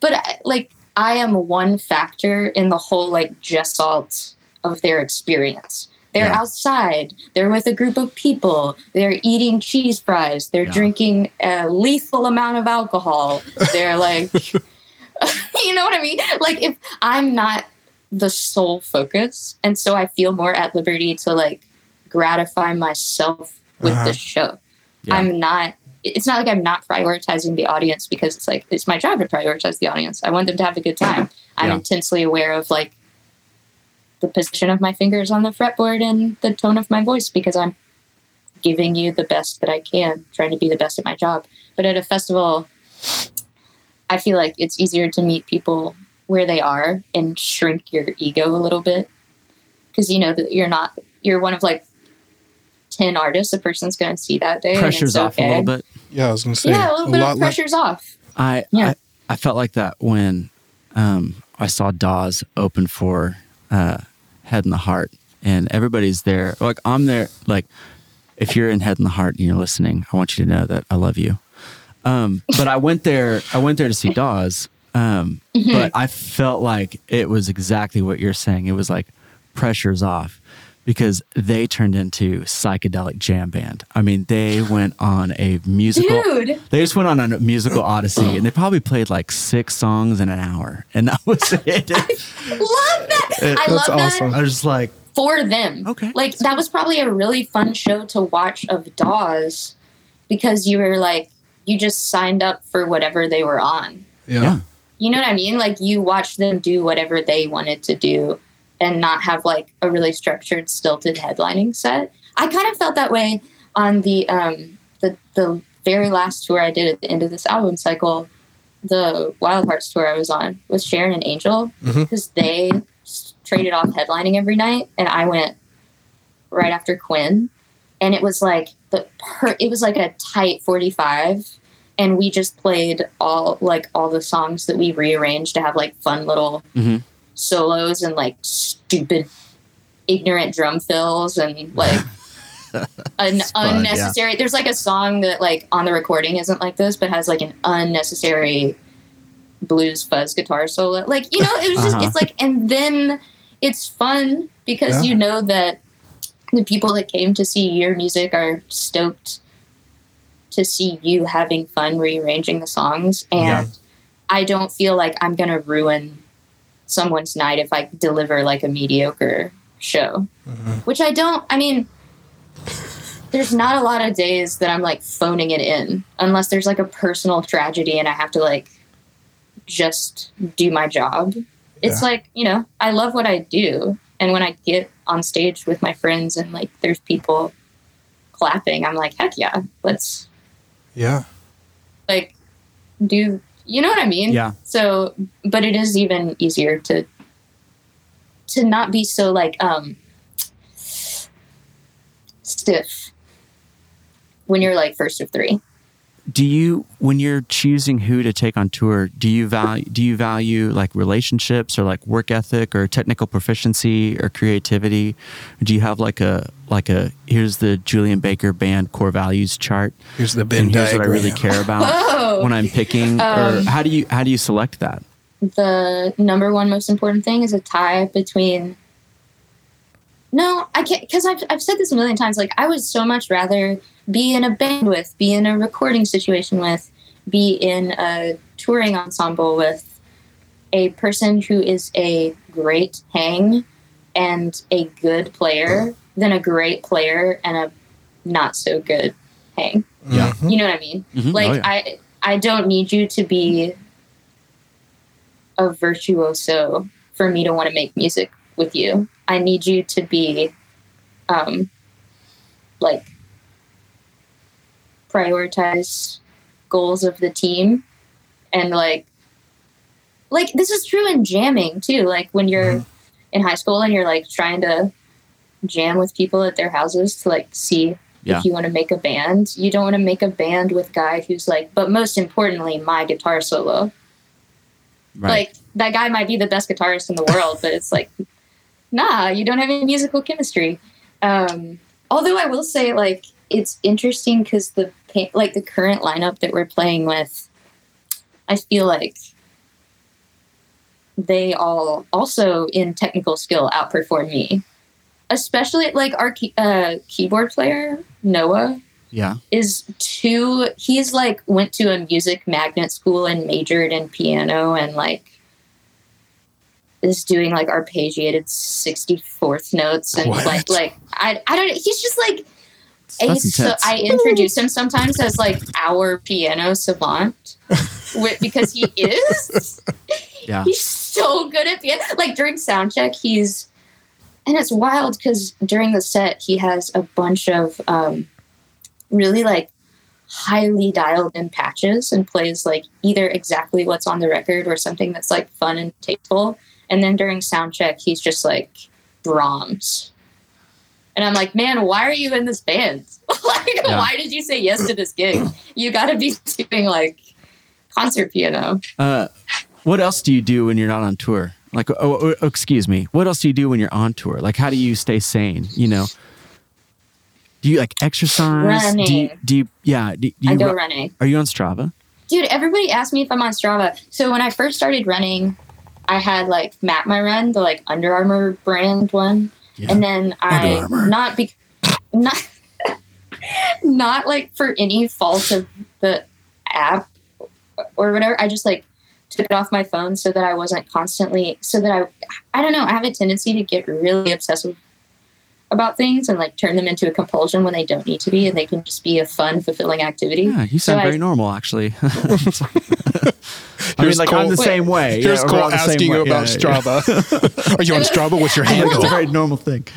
but like I am one factor in the whole like gestalt of their experience. They're Yeah. outside. They're with a group of people. They're eating cheese fries. They're Yeah. drinking a lethal amount of alcohol. They're like, you know what I mean? Like if I'm not the sole focus, and so I feel more at liberty to like gratify myself with Uh-huh. the show. Yeah. I'm not. It's not like I'm not prioritizing the audience because it's like it's my job to prioritize the audience. I want them to have a good time. I'm Yeah. intensely aware of like the position of my fingers on the fretboard and the tone of my voice because I'm giving you the best that I can, trying to be the best at my job. But at a festival, I feel like it's easier to meet people where they are and shrink your ego a little bit because you know that you're not you're one of like 10 artists a person's going to see that day Pressure's it's off a little bit. Yeah, I was gonna say yeah a little bit lot of like pressure's off I, Yeah. I I felt like that when um, I saw Dawes open for uh, Head and the Heart, and everybody's there. Like I'm there. Like if you're in Head and the Heart and you're listening, I want you to know that I love you. Um, but I went there. I went there to see Dawes. Um, But I felt like it was exactly what you're saying. It was like pressure's off because they turned into psychedelic jam band. I mean, they went on a musical. dude They just went on a musical odyssey, and they probably played like six songs in an hour, and that was it. love that i That's love that awesome. I was just like, for them. Okay. Like that was probably a really fun show to watch of Dawes because you were like you just signed up for whatever they were on. yeah. yeah, You know what I mean? Like you watched them do whatever they wanted to do and not have like a really structured stilted headlining set. I kind of felt that way on the um the the very last tour I did at the end of this album cycle, the Wild Hearts tour I was on with Sharon and Angel because they traded off headlining every night and I went right after Quinn and it was like the per- it was like a tight 45 and we just played all like all the songs that we rearranged to have like fun little Mhm. Solos and like stupid ignorant drum fills and like an fun, unnecessary there's like a song that like on the recording isn't like this but has like an unnecessary blues fuzz guitar solo like you know it was just Uh-huh. it's like and then it's fun because Yeah. you know that the people that came to see your music are stoked to see you having fun rearranging the songs and Yeah. i don't feel like i'm going to ruin someone's night if i deliver like a mediocre show Mhm. which i don't i mean there's not a lot of days that i'm like phoning it in unless there's like a personal tragedy and i have to like just do my job it's Yeah. like you know i love what i do and when i get on stage with my friends and like there's people clapping i'm like heck yeah let's Yeah. like do you know what i mean? Yeah, so but it is even easier to to not be so like um stiff when you're like first of three do you when you're choosing who to take on tour do you value do you value like relationships or like work ethic or technical proficiency or creativity do you have like a like a here's the julien baker band core values chart Here's the Venn and here's what i really care about Whoa! when i'm picking or Um, how do you how do you select that the number one most important thing is a tie between no i can't because I've, I've said this a million times like i would so much rather be in a band with be in a recording situation with be in a touring ensemble with a person who is a great hang and a good player than a great player and a not so good hang. Yeah. You know what I mean? Mhm. Like Oh, yeah. I I don't need you to be a virtuoso for me to want to make music with you. I need you to be um like prioritize goals of the team and like like this is true in jamming too. Like when you're in high school and you're like trying to jam with people at their houses to like see Yeah. if you want to make a band. You don't want to make a band with guy who's like, but most importantly, my guitar solo. Right. Like that guy might be the best guitarist in the world, but it's like, nah, you don't have any musical chemistry. Um, although I will say, like, it's interesting because the like the current lineup that we're playing with, I feel like they all also in technical skill outperform me. Especially like our key- uh, keyboard player Noah yeah. is too he's like went to a music magnet school and majored in piano and like is doing like arpeggiated 64th notes and What? like like I, I don't he's just like That's so. I introduce him sometimes as like our piano savant because he is Yeah. he's so good at piano like during sound check he's and it's wild because during the set he has a bunch of um, really like highly dialed in patches and plays like either exactly what's on the record or something that's like fun and tasteful and then during sound check he's just like brahms and i'm like man why are you in this band like Yeah. why did you say yes to this gig you gotta be doing like concert piano Uh, what else do you do when you're not on tour? Like, oh, oh, oh, excuse me. What else do you do when you're on tour? Like, how do you stay sane? You know, do you like exercise? Do you, Running. do you yeah? Do, do i go ru- running Are you on Strava? Dude, everybody asked me if I'm on Strava. So when I first started running, I had like Map My Run, the like Under Armour brand one, Yeah. and then I not be not not like for any fault of the app or whatever. I just like took it off my phone so that I wasn't constantly so that I I don't know. I have a tendency to get really obsessive about things and like turn them into a compulsion when they don't need to be and they can just be a fun fulfilling activity Yeah, you So sound I- very normal, actually. I mean, Here's like I'm the same way. Here's Yeah, we're Colt the same asking way. you about Yeah, yeah, yeah. Strava. Are you on Strava? What's your It's handle? a very normal thing.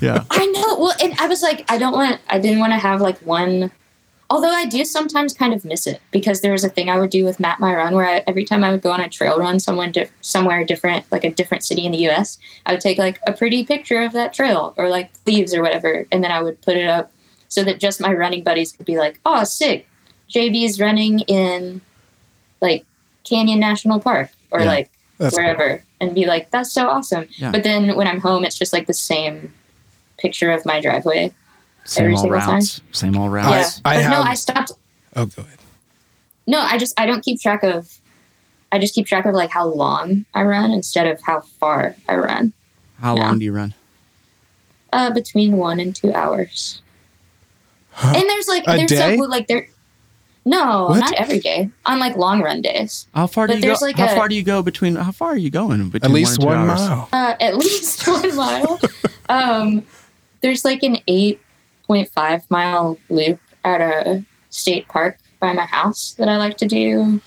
Yeah. I know. Well, and I was like, I don't want. I didn't want to have like one. Although I do sometimes kind of miss it because there was a thing I would do with Map My Run where I, every time I would go on a trail run someone di- somewhere different, like a different city in the U.S., I would take like a pretty picture of that trail or like leaves or whatever, and then I would put it up so that just my running buddies could be like, "Oh, sick! JB is running in like Canyon National Park or Yeah. like That's cool. wherever," and be like, "That's so awesome." Yeah. But then when I'm home, it's just like the same picture of my driveway. Same Every old single time? Same old routes. Yeah. I but no, I stopped. Oh, go ahead. No, I just I don't keep track of. I just keep track of like how long I run instead of how far I run. How Yeah. long do you run? Uh, between one and two hours. Huh? And there's like A there's day? so like there. No, What? not every day. On like long run days. How far do But you go? there's like how a- far do you go between? How far are you going between? At least and two one hours? mile. Uh, at least one mile. um, there's like an eight point five mile loop at a state park by my house that I like to do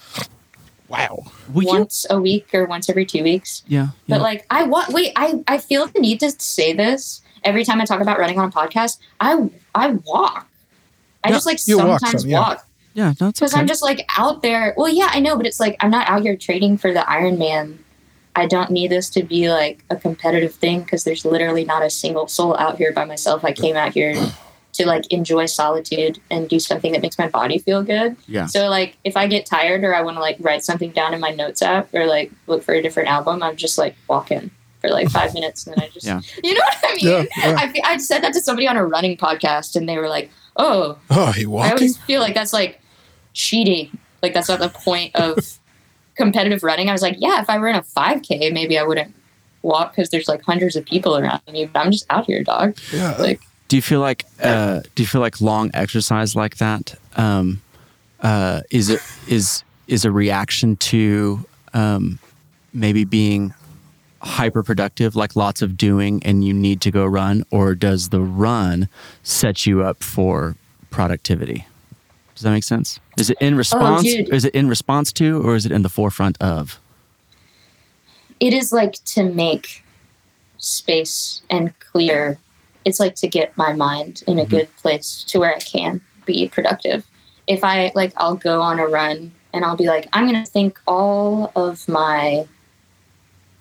Wow. Will you? once a week or once every two weeks. Yeah. yeah. But like I want wait, I I feel the need to say this every time I talk about running on a podcast. I I walk. I Yeah, just like you walk sometimes some, yeah. walk yeah. No, it's because okay. I'm just like out there. Well, yeah, I know, but it's like I'm not out here training for the Ironman. I don't need this to be like a competitive thing because there's literally not a single soul out here by myself. I came out here to like enjoy solitude and do something that makes my body feel good. yeah. So like if I get tired or I want to like write something down in my notes app or like look for a different album, I'm just like walking for like five minutes and then I just Yeah. you know what I mean? Yeah, yeah. I, I said that to somebody on a running podcast and they were like, oh, Oh, he walked. I always feel like that's like cheating. Like that's not the point of competitive running. I was like, yeah, if I were in a 5K, maybe I wouldn't walk because there's like hundreds of people around me. But I'm just out here, dog. Yeah. Like, Do you feel like uh, do you feel like long exercise like that um, uh, is it is is a reaction to um, maybe being hyper productive, like lots of doing, and you need to go run, or does the run set you up for productivity? Does that make sense? Is it in response? dude. is it in response to, or is it in the forefront of? it is like to make space and clear it's like to get my mind in a Mhm. good place to where i can be productive. If i like i'll go on a run and i'll be like i'm gonna think all of my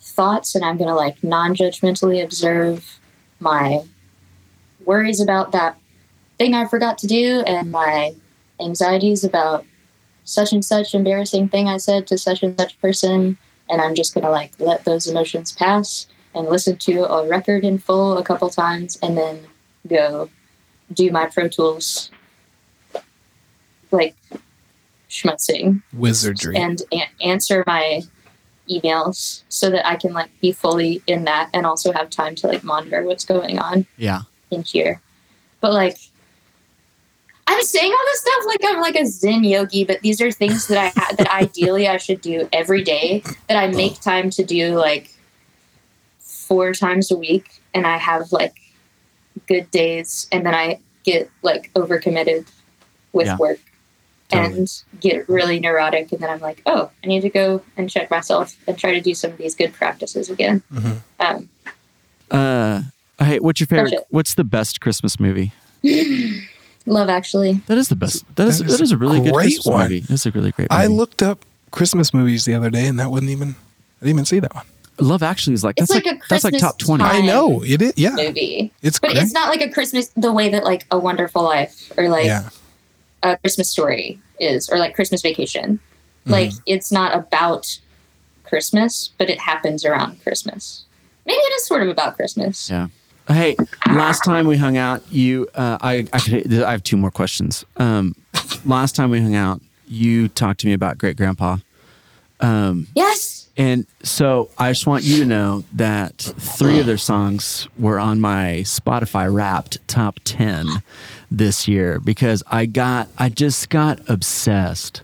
thoughts and i'm gonna like non-judgmentally observe my worries about that thing i forgot to do and my anxieties about such and such embarrassing thing i said to such and such person. And I'm just gonna like let those emotions pass and listen to a record in full a couple times and then go do my Pro Tools like schmutzing Wizardry. and a- answer my emails so that I can like be fully in that and also have time to like monitor what's going on Yeah. in here. But like, I'm saying all this stuff like I'm like a Zen yogi, but these are things that I ha- that ideally I should do every day. That I make oh. time to do like four times a week, and I have like good days, and then I get like overcommitted with Yeah. work Totally. and get really neurotic, and then I'm like, oh, I need to go and check myself and try to do some of these good practices again. Mhm. Um, Uh, hey, what's your favorite? What's the best Christmas movie? love actually. That is the best. That is That that is is a really good Christmas one. movie. That's a really great. Movie. I looked up Christmas movies the other day, and that wasn't even. I didn't even see that one. Love Actually is like It's that's like like, a that's like Christmas top twenty. I know it is. Yeah, movie. it's But great. it's not like a Christmas the way that like a Wonderful Life or like yeah, a Christmas Story is or like Christmas Vacation. Mm-hmm. Like it's not about Christmas, but it happens around Christmas. Maybe it is sort of about Christmas. Yeah. Hey, last time we hung out, you, uh, I, I, could, I have two more questions. Um, last time we hung out, you talked to me about great grandpa. Um, Yes. And so I just want you to know that three of their songs were on my Spotify Wrapped top 10 this year because I got, I just got obsessed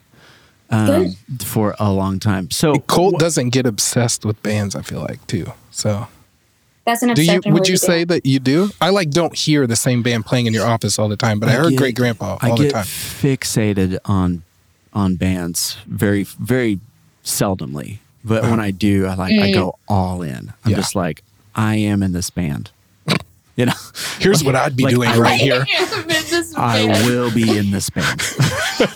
um, for a long time. So Colt doesn't get obsessed with bands. I feel like too. So, That's an do you? obsession. Would you say that you do? I like don't hear the same band playing in your office all the time, but I, I heard get- Great Grandpa all I the get time. fixated on on bands very very seldomly, but when I do, I like I go all in. I'm Yeah. just like I am in this band. You know, Here's what I'd be Like, doing I- right here. I will be in this band.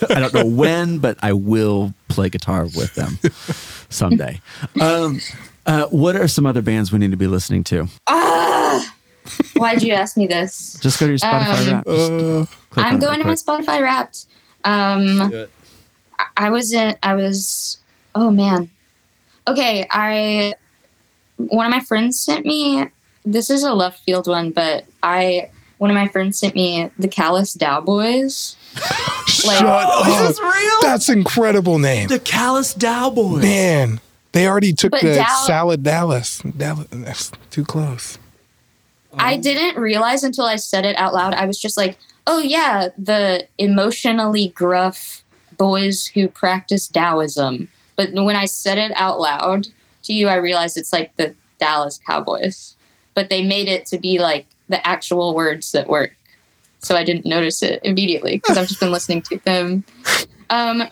I don't know when, but I will play guitar with them someday. Um, uh, what are some other bands we need to be listening to? Ah! Why'd you ask me this? Just go to your Spotify Um, rap. Uh, I'm going to my Spotify Wrapped. Um. I- I was in. I was. Oh man. Okay, I. One of my friends sent me. This is a left field one, but I. One of my friends sent me the Callous Daoboys. Like- shut Oh, up. is this real? That's incredible name. The Callous Dow Boys. Man, they already took But the Dal- salad Dallas. Dallas. That's too close. I didn't realize until I said it out loud. I was just like, "Oh yeah, the emotionally gruff boys who practice Taoism." But when I said it out loud to you, I realized it's like the Dallas Cowboys. But they made it to be like the actual words that work. So I didn't notice it immediately because I've just been listening to them. Um,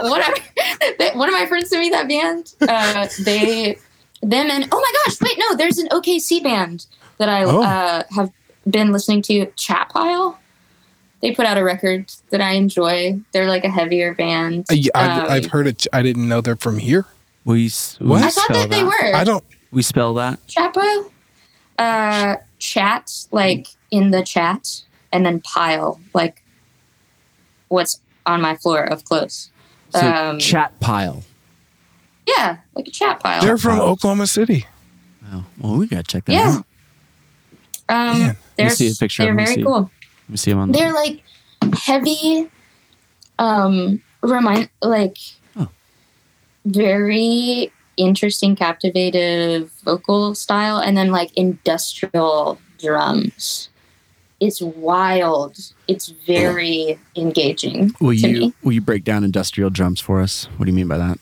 one, of, one of my friends sent me that band. Uh, they, them, and oh my gosh, wait, no, there's an OKC band that I Oh. uh, have been listening to. Chat Pile. They put out a record that I enjoy. They're like a heavier band. Uh, yeah, I've, Um, I've heard it. I didn't know they're from here. We, we What? I thought spell that they were. I don't. We spell that. Chat Uh, chat like in the chat, and then pile like what's on my floor of clothes. So Um, chat pile. Yeah, like a chat pile. They're from Pile. Oklahoma City. Oh, well, we gotta check that Yeah. out. Um, Man. they're see a picture of they're them, very see. cool. Me see them on. They're like heavy, um, remind like Oh. very interesting, captivative vocal style, and then like industrial drums. It's wild. It's very engaging will you me. will you break down industrial drums for us? What do you mean by that?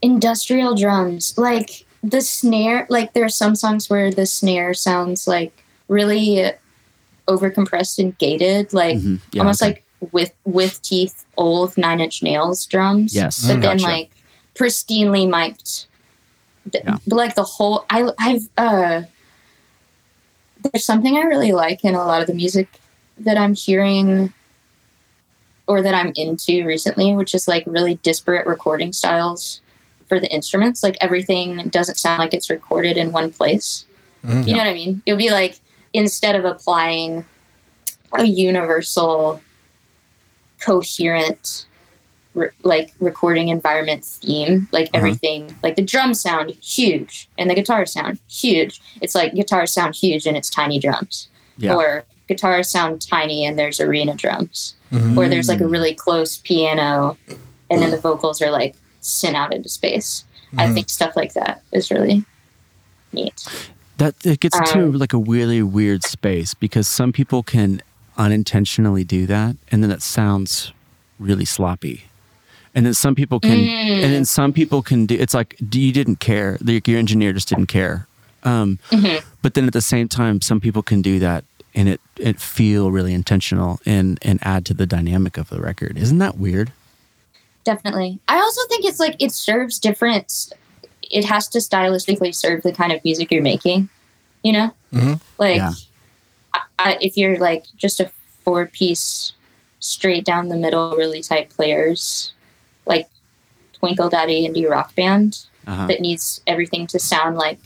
Industrial drums, like the snare, like there are some songs where the snare sounds like really overcompressed and gated, like Mhm. Yeah, almost okay. like with with teeth old Nine Inch Nails drums. Yes, but then gotcha. like pristinely mic'd. Th- Yeah. But like the whole, I I've uh, there's something I really like in a lot of the music that I'm hearing or that I'm into recently, which is like really disparate recording styles for the instruments. Like everything doesn't sound like it's recorded in one place. Mhm. You know what I mean? It'll be like instead of applying a universal, coherent, re- like recording environment theme, like everything, like the drums sound huge and the guitars sound huge. It's like guitars sound huge and it's tiny drums, Yeah. or guitars sound tiny and there's arena drums, Mhm. or there's like a really close piano and then the vocals are like sent out into space. I Mhm. think stuff like that is really neat. That it gets Um, like a really weird space because some people can unintentionally do that, and then it sounds really sloppy. And then some people can, Mm. and then some people can do. It's like you didn't care. Like your engineer just didn't care. Um, Mhm. But then at the same time, some people can do that, and it it feel really intentional and and add to the dynamic of the record. Isn't that weird? Definitely. I also think it's like it serves different. It has to stylistically serve the kind of music you're making. You know, Mhm. like Yeah. I, I, if you're like just a four piece, straight down the middle, really tight players, like Twinkle Daddy indie rock band Uh-huh. that needs everything to sound like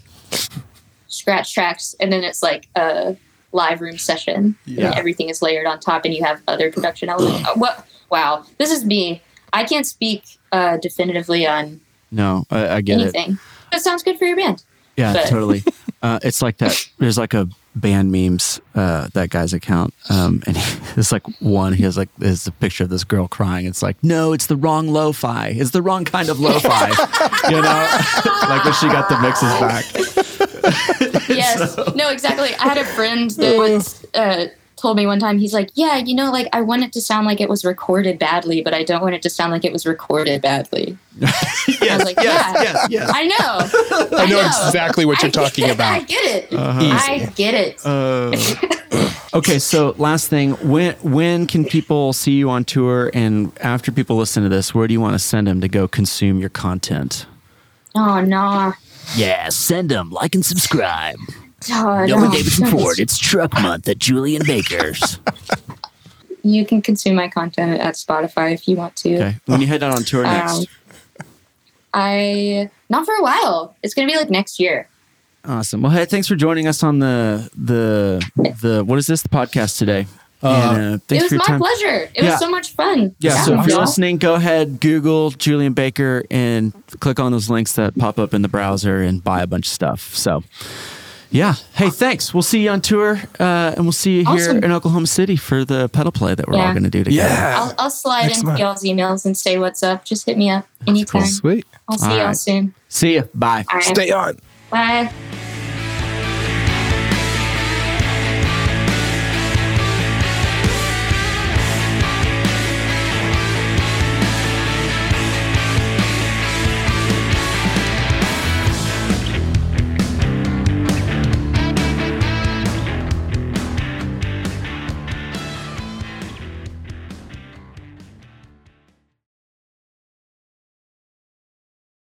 scratch tracks, and then it's like a live room session, Yeah. then everything is layered on top, and you have other production elements. Uh, what? Wow, this is me. I can't speak uh, definitively on No, I, I get it. anything. But it sounds good for your band. Yeah, but- totally. Uh, it's like that. There's like a band memes. Uh, that guy's account, um, and he, there's like one. He has like there's a picture of this girl crying. It's like, no, it's the wrong lo-fi. It's the wrong kind of lo-fi. you know, like when she got the mixes back. Yes. No, exactly. I had a friend that once uh, told me one time, he's like, Yeah, you know, like I want it to sound like it was recorded badly, but I don't want it to sound like it was recorded badly. yes, like, yes, yeah. yes, yes. I know. I know exactly what you're I talking it. about. I get it. Uh-huh. I get it. Uh, okay, so last thing, when when can people see you on tour? And after people listen to this, where do you want to send them to go consume your content? oh, no. Yeah, send them like and subscribe. Oh, Noah no. Davidson Ford. It's Truck Month at Julien Baker's. You can consume my content at Spotify if you want to. Okay, when you head out on tour next. Um, I, not for a while. It's going to be like next year. Awesome. Well, hey, thanks for joining us on the the the what is this the podcast today? Uh, and, uh, thanks it was for your my time. pleasure. It Yeah. was so much fun. Yeah, to so if you're listening, go ahead, Google Julian Baker and click on those links that pop up in the browser and buy a bunch of stuff. So, yeah. Hey, thanks. We'll see you on tour uh, and we'll see you here Awesome. in Oklahoma City for the pedal play that we're all going to do together. Yeah. I'll, I'll slide Next into month. y'all's emails and say what's up. Just hit me up anytime. Cool. Sweet. I'll see All y'all right. soon. See you. Bye. All right. Stay on. Bye.